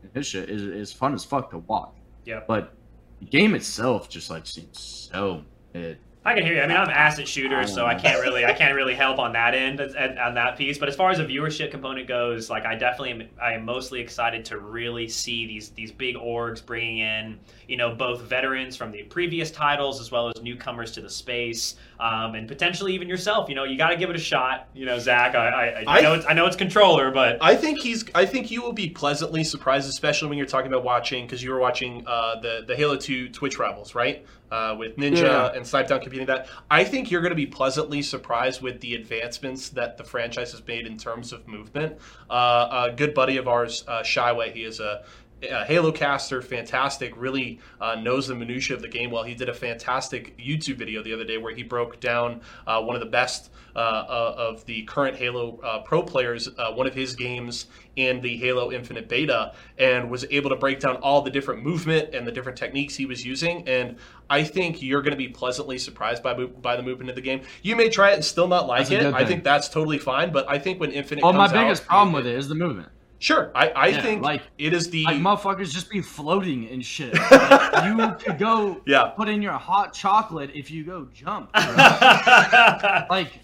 and his shit is is fun as fuck to watch. Yeah. But the game itself just like seems so mid. I can hear you. I mean, I'm an asset shooter, so I can't really, I can't really help on that end, on, on that piece. But as far as the viewership component goes, like I definitely am, I am mostly excited to really see these these big orgs bringing in, you know, both veterans from the previous titles as well as newcomers to the space, um, and potentially even yourself. You know, you got to give it a shot. You know, Zach, I, I, I, I- know it's I know it's controller, but I think he's. I think you will be pleasantly surprised, especially when you're talking about watching because you were watching uh, the the Halo Two Twitch rivals, right? Uh, with Ninja Yeah. and Snipedown competing that. I think you're going to be pleasantly surprised with the advancements that the franchise has made in terms of movement. Uh, a good buddy of ours, uh, Shyway, he is a a Halo caster, fantastic, really uh, knows the minutia of the game well. He did a fantastic YouTube video the other day where he broke down uh, one of the best of the current Halo uh, pro players, uh, one of his games in the Halo Infinite beta, and was able to break down all the different movement and the different techniques he was using. And I think you're going to be pleasantly surprised by by the movement of the game. You may try it and still not like it. I think that's totally fine. But I think when Infinite Well, my comes out, biggest problem with it is the movement. Sure, I, I Yeah, think like- it is the Like motherfuckers just be floating and shit. Like, you could go Yeah. put in your hot chocolate if you go jump. like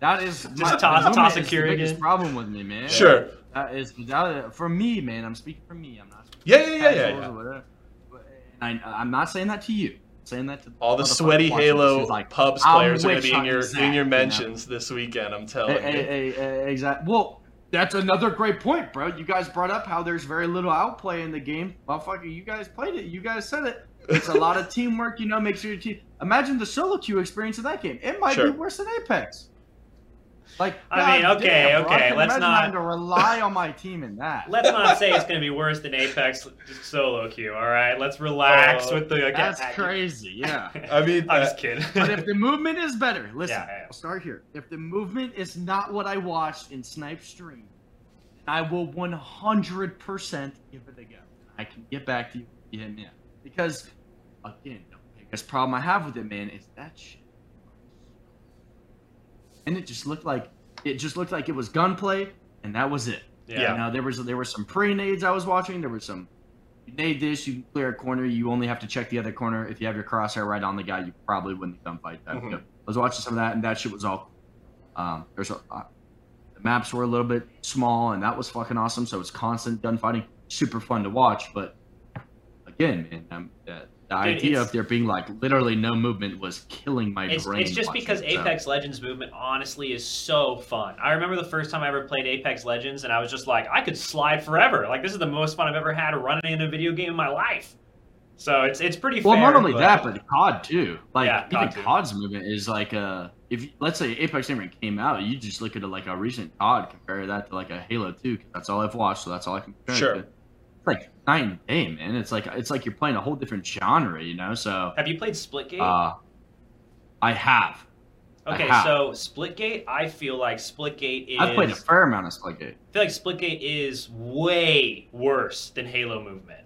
that is Just my, toss- the toss movement a Keurig biggest problem with me, man. sure. That is that, for me, man. I'm speaking for me. I'm not. Yeah, yeah, yeah, yeah, yeah. whatever. I, I'm not saying that to you. I'm saying that to All the sweaty Halo like, pubs players are going to be in your hunting in your Zach, you know? mentions this weekend. I'm telling Hey, you. exactly. Well, that's another great point, bro. You guys brought up how there's very little outplay in the game. Motherfucker, you guys played it. You guys said it. It's a lot of teamwork, you know, make sure your team. Imagine the solo queue experience of that game. It might Sure. be worse than Apex. Like, I mean, okay, damn, bro. I okay, let's not- having to rely on my team in that. Let's not say it's going to be worse than Apex solo queue. All right, let's relax Oh, with the. Okay, That's crazy. Yeah. I mean, I'm uh, just kidding. But if the movement is better, listen, Yeah, yeah. I'll start here. If the movement is not what I watched in Snipe Stream, I will 100% give it a go. I can get back to you. Yeah, man. Because, again, the biggest problem I have with it, man, is that shit. And it just looked like it just looked like it was gunplay, and that was it. Yeah. Now there was there were some pre nades I was watching. There was some you nade this, you clear a corner. You only have to check the other corner. If you have your crosshair right on the guy, you probably win the gunfight. That Mhm. I was watching some of that, and that shit was all. Um, there's a, uh, the maps were a little bit small, and that was fucking awesome. So it's constant gunfighting, super fun to watch. But again, man, um, the, the Dude, idea of there being like literally no movement was killing my It's, brain. it's just because it, so- Apex Legends movement honestly is so fun. I remember the first time I ever played Apex Legends, and I was just like, I could slide forever. Like this is the most fun I've ever had running in a video game in my life. So it's it's pretty Well, fair. not only but- that, but COD too. Like Yeah, even COD too. COD's movement is like uh if let's say Apex never came out, you just look at it like a recent COD, compare that to like a Halo Two. 'cause that's all I've watched, so that's all I can compare. it Sure. to. Like night and day, man. It's like it's like you're playing a whole different genre, you know. So Have you played Splitgate? uh, I have. I okay, have. so Splitgate, I feel like Splitgate is. I've played a fair amount of Splitgate. I feel like Splitgate is way worse than Halo movement.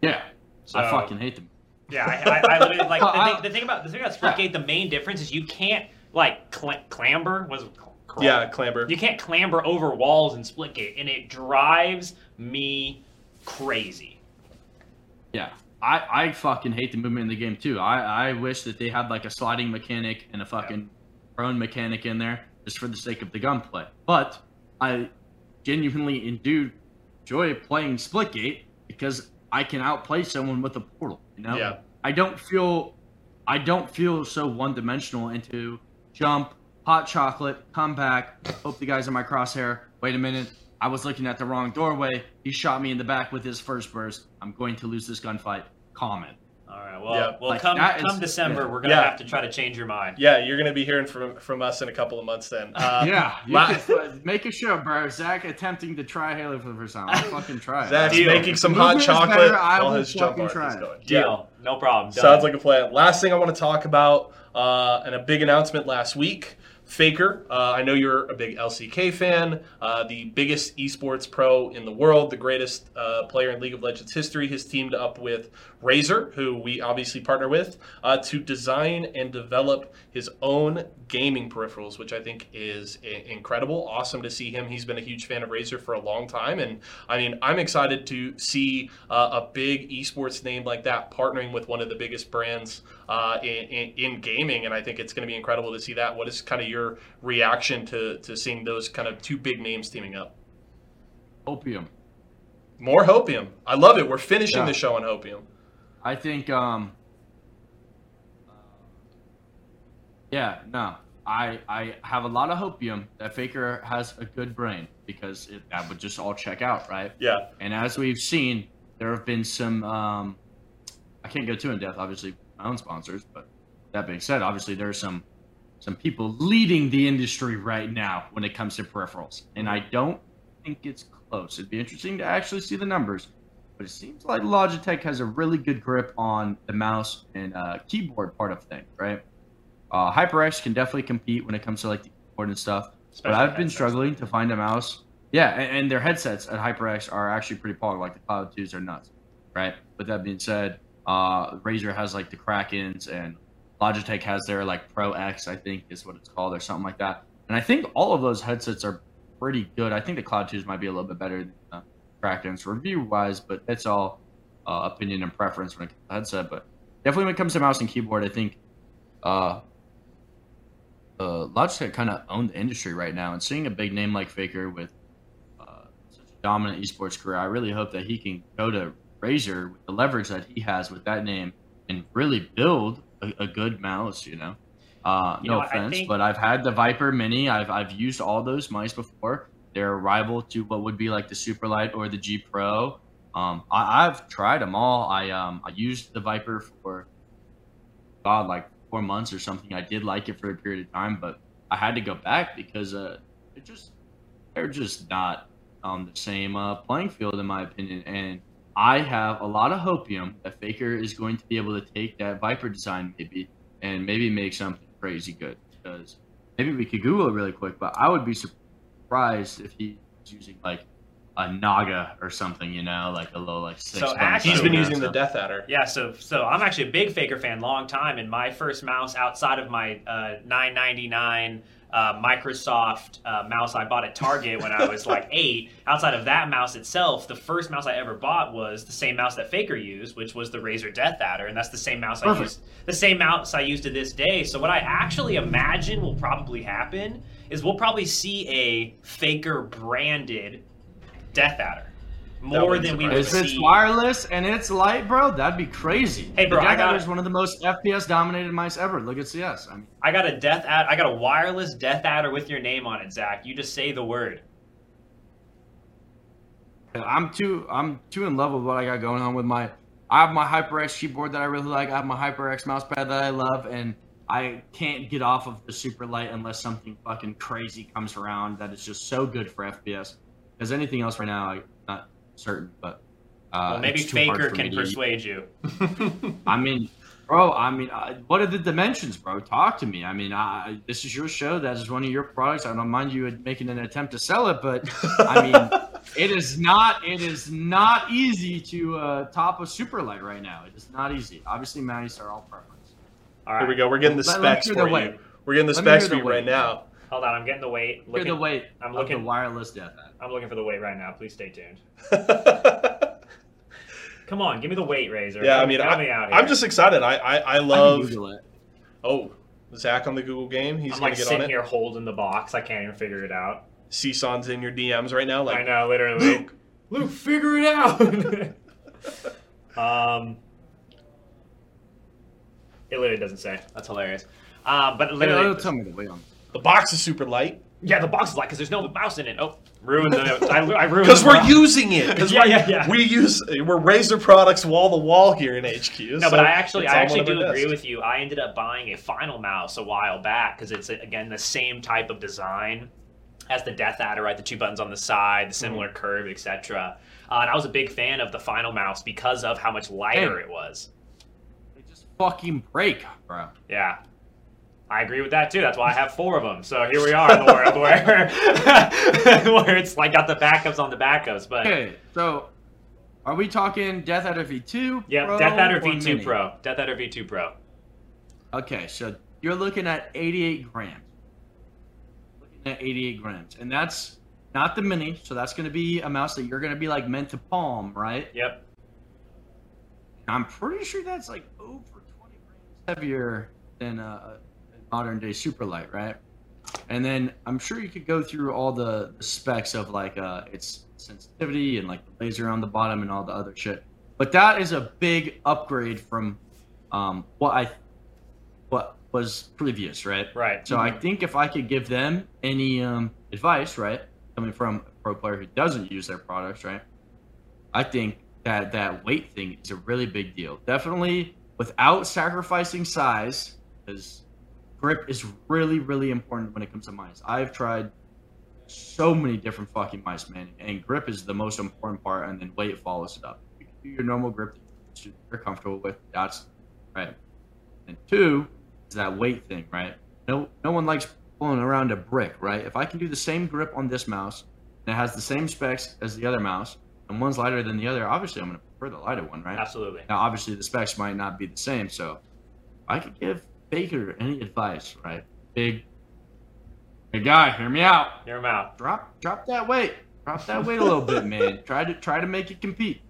Yeah, So, I fucking hate them. Yeah, I, I, I literally like the thing, the thing about the thing about Splitgate. The main difference is you can't like cl- clamber. Was it crawl? yeah, Clamber. You can't clamber over walls in Splitgate, and it drives me crazy. Yeah. I, I fucking hate the movement in the game too. I, I wish that they had like a sliding mechanic and a fucking prone mechanic in there just for the sake of the gunplay. But I genuinely and do enjoy playing Splitgate because I can outplay someone with a portal. You know, Yeah. I don't feel I don't feel so one dimensional into jump, hot chocolate, come back, hope the guy's in my crosshair. Wait a minute, I was looking at the wrong doorway. He shot me in the back with his first burst. I'm going to lose this gunfight. Comment. All right. Well, Yeah. well, Like, come come is- December, yeah. we're gonna Yeah. have to try to change your mind. Yeah, you're going to be hearing from from us in a couple of months then. Uh, yeah, you la- could- make a show, bro. Zach attempting to try Halo for the first time. I'll fucking try it. Zach's Deal. making some hot chocolate better, I while will his jump fucking arc try is it. going. Deal. No problem. Done. Sounds like a plan. Last thing I want to talk about, uh, and a big announcement last week Faker, uh, I know you're a big LCK fan, uh, the biggest esports pro in the world, the greatest uh, player in League of Legends history, has teamed up with Razer, who we obviously partner with, uh, to design and develop his own gaming peripherals, which I think is I- incredible. Awesome to see him. He's been a huge fan of Razer for a long time. And I mean, I'm excited to see uh, a big esports name like that partnering with one of the biggest brands uh, in, in, in gaming. And I think it's going to be incredible to see that. What is kind of your reaction to, to seeing those kind of two big names teaming up? Opium. More Hopium. I love it. We're finishing Yeah. the show on Hopium. I think, um, yeah, no, I I have a lot of hopium that Faker has a good brain because it, that would just all check out, right? Yeah. And as we've seen, there have been some. Um, I can't go too in depth, obviously, my own sponsors. But that being said, obviously there are some some people leading the industry right now when it comes to peripherals, and I don't think it's close. It'd be interesting to actually see the numbers, but it seems like Logitech has a really good grip on the mouse and uh, keyboard part of things, right? Uh, HyperX can definitely compete when it comes to like the keyboard and stuff. But I've been struggling to find a mouse. Yeah, and, and their headsets at HyperX are actually pretty quality. Like the Cloud 2s are nuts, right? But that being said, uh, Razer has like the Krakens and Logitech has their like Pro X, I think is what it's called, or something like that. And I think all of those headsets are pretty good. I think the Cloud 2s might be a little bit better than the Krakens review wise, but it's all uh, opinion and preference when it comes to headset. But definitely when it comes to mouse and keyboard, I think uh, uh, Logitech kind of own the industry right now, and seeing a big name like Faker with uh, such a dominant esports career, I really hope that he can go to Razer with the leverage that he has with that name and really build a, a good mouse. You know, uh, You no know, offense, think- but I've had the Viper Mini. I've I've used all those mice before. They're a rival to what would be like the Superlight or the G Pro. Um, I, I've tried them all. I um I used the Viper for God like four months or something. I did like it for a period of time, but I had to go back because uh, it just they're just not on the same uh, playing field in my opinion. And I have a lot of hopium that Faker is going to be able to take that Viper design maybe and maybe make something crazy good. Because maybe we could Google it really quick, but I would be surprised if he's using like a Naga or something, you know, like a little like six. So button actually- He's button been or using the. Death Adder. Yeah, so so I'm actually a big Faker fan, long time, and my first mouse outside of my uh, 999 uh, Microsoft uh, mouse I bought at Target when I was like eight. Outside of that mouse itself, the first mouse I ever bought was the same mouse that Faker used, which was the Razer Death Adder, and that's the same mouse I Perfect. used. The same mouse I use to this day. So what I actually imagine will probably happen is we'll probably see a Faker branded Death Adder. More than we surprise would If see. it's wireless and it's light, bro, that'd be crazy. Hey, bro, the I Death got Adder it. is one of the most FPS dominated mice ever. Look at CS. I mean, I got a death ad. I got a wireless death adder with your name on it, Zach. You just say the word. I'm too I'm too in love with what I got going on with my. I have my HyperX keyboard that I really like. I have my HyperX mousepad that I love, and I can't get off of the super light unless something fucking crazy comes around that is just so good for FPS. Because anything else right now, I'm not certain, but uh, well, maybe it's too hard Faker for can me to- persuade you. I mean, bro. I mean, uh, what are the dimensions, bro? Talk to me. I mean, I, this is your show. That is one of your products. I don't mind you making an attempt to sell it, but I mean, it is not. It is not easy to uh, top a super light right now. It is not easy. Obviously, mice are all preference. All right. Here we go. We're getting the Let- let specs hear for the you. weight. We're getting the Let specs for you right weight. now. Hold on. I'm getting the weight. Hear Looking, the weight I'm of looking- the wireless death. Adder. I'm looking for the weight right now. Please stay tuned. Come on, give me the weight, Razer. yeah, I mean, I, me out here. I'm just excited. I I, I I love. Google it. Oh, Zach on the Google game. He's I'm gonna like get sitting on it. here holding the box. I can't even figure it out. CSON's in your DMs right now. I know, literally. Luke. Luke, figure it out. um, it literally doesn't say. That's hilarious. Um, but Hey, literally, it'll tell me the weight on. The box is super light yeah, the box is light because there's no mouse in it. Oh, ruined the. I, I ruined because we're box. using it. Because Yeah, yeah, yeah. we use we're Razer products wall to wall here in HQ. No, so but I actually, I actually do agree with you. I ended up buying a Final Mouse a while back because it's again the same type of design as the Death Adder, right? The two buttons on the side, the similar Mm-hmm. curve, etc. Uh, and I was a big fan of the Final Mouse because of how much lighter Hey. it was. They just fucking break, bro. Yeah. I agree with that too. That's why I have four of them. So here we are in the world where where it's like got the backups on the backups. But Okay, so are we talking Death Adder V2? yeah, Pro Death Adder or V2 Mini? Pro. Death Adder V2 Pro. Okay, so you're looking at 88 grams. Looking at 88 grams, and that's not the mini. So that's going to be a mouse that you're going to be like meant to palm, right? Yep. I'm pretty sure that's like over 20 grams heavier than a, a modern day Superlight, right? And then I'm sure you could go through all the, the specs of like uh, its sensitivity and like the laser on the bottom and all the other shit. But that is a big upgrade from um, what I what was previous, right? Right. So I think if I could give them any um, advice, right, coming from a pro player who doesn't use their products, right, I think that that weight thing is a really big deal. Definitely without sacrificing size, because grip is really, really important when it comes to mice. I've tried so many different fucking mice, man, and grip is the most important part, and then weight follows it up. You can do your normal grip that you're comfortable with. That's right. And two is that weight thing, right? No, no one likes pulling around a brick, right? If I can do the same grip on this mouse and it has the same specs as the other mouse, and one's lighter than the other, obviously I'm going to prefer the lighter one, right? Absolutely. Now, obviously the specs might not be the same, so I could give Faker any advice, right? Big, big guy, hear me out. Hear him out. Drop, drop that weight. Drop that weight a little bit, man. Try to try to make it compete.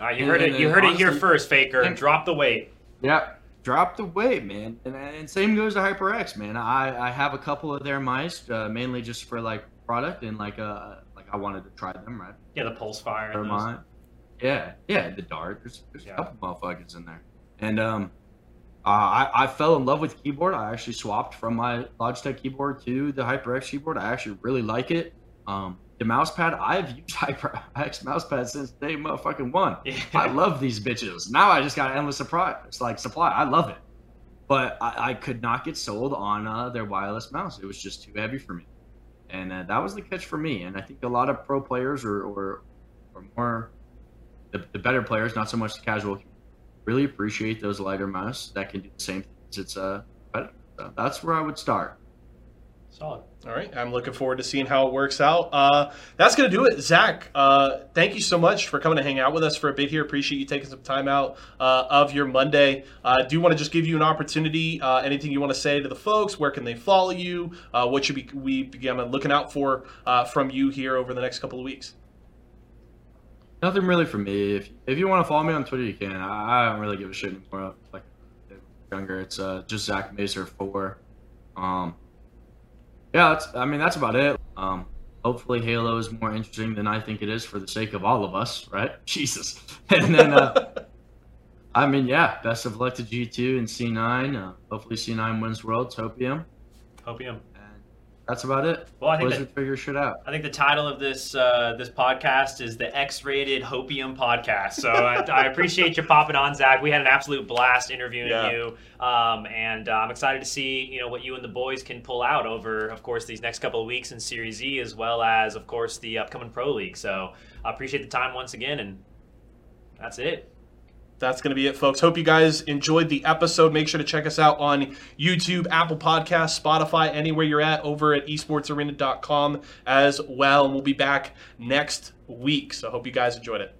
All right, you And- heard it. You heard it here first, Faker. and- Drop the weight. Yeah, drop the weight, man. And, and same goes to HyperX, man. I, I have a couple of their mice, uh, mainly just for like product and like uh like I wanted to try them, right? Yeah, the Pulsefire. They're and those. mine. Yeah, yeah, the dart. There's, there's Yeah. a couple motherfuckers in there, and um, uh, I I fell in love with keyboard. I actually swapped from my Logitech keyboard to the HyperX keyboard. I actually really like it. Um, the mouse pad I've used HyperX mouse pad since day motherfucking one. Yeah. I love these bitches. Now I just got endless supply. It's like supply. I love it, but I, I could not get sold on uh, their wireless mouse. It was just too heavy for me, and uh, that was the catch for me. And I think a lot of pro players or or, or more the, the better players, not so much the casual, really appreciate those lighter mouse that can do the same things. It's uh, better. So that's where I would start. Solid. All right, I'm looking forward to seeing how it works out. Uh, that's going to do it. Zach, uh, thank you so much for coming to hang out with us for a bit here. Appreciate you taking some time out uh, of your Monday. I do you want to just give you an opportunity. Uh, anything you want to say to the folks? Where can they follow you? Uh, what should be, we be looking out for uh, from you here over the next couple of weeks? Nothing really for me. If if you want to follow me on Twitter, you can. I, I don't really give a shit anymore. Like younger, it's uh, just Zach Mazer four. Um, yeah, that's. I mean, that's about it. Um, hopefully, Halo is more interesting than I think it is for the sake of all of us, right? Jesus. And then, uh, I mean, yeah, best of luck to G two and C nine. Uh, hopefully, C nine wins Worlds. Hopium. Hopium. And that's about it. Well, I think Blizzard that- figure shit out. I think the title of this uh, this podcast is the X-rated Hopium podcast. So I, I appreciate you popping on, Zach. We had an absolute blast interviewing Yeah. you, um, and uh, I'm excited to see you know what you and the boys can pull out over, of course, these next couple of weeks in Series E, as well as, of course, the upcoming Pro League. So I appreciate the time once again, and that's it. That's going to be it, folks. Hope you guys enjoyed the episode. Make sure to check us out on YouTube, Apple Podcasts, Spotify, anywhere you're at, over at esportsarena.com as well. And we'll be back next week. So hope you guys enjoyed it.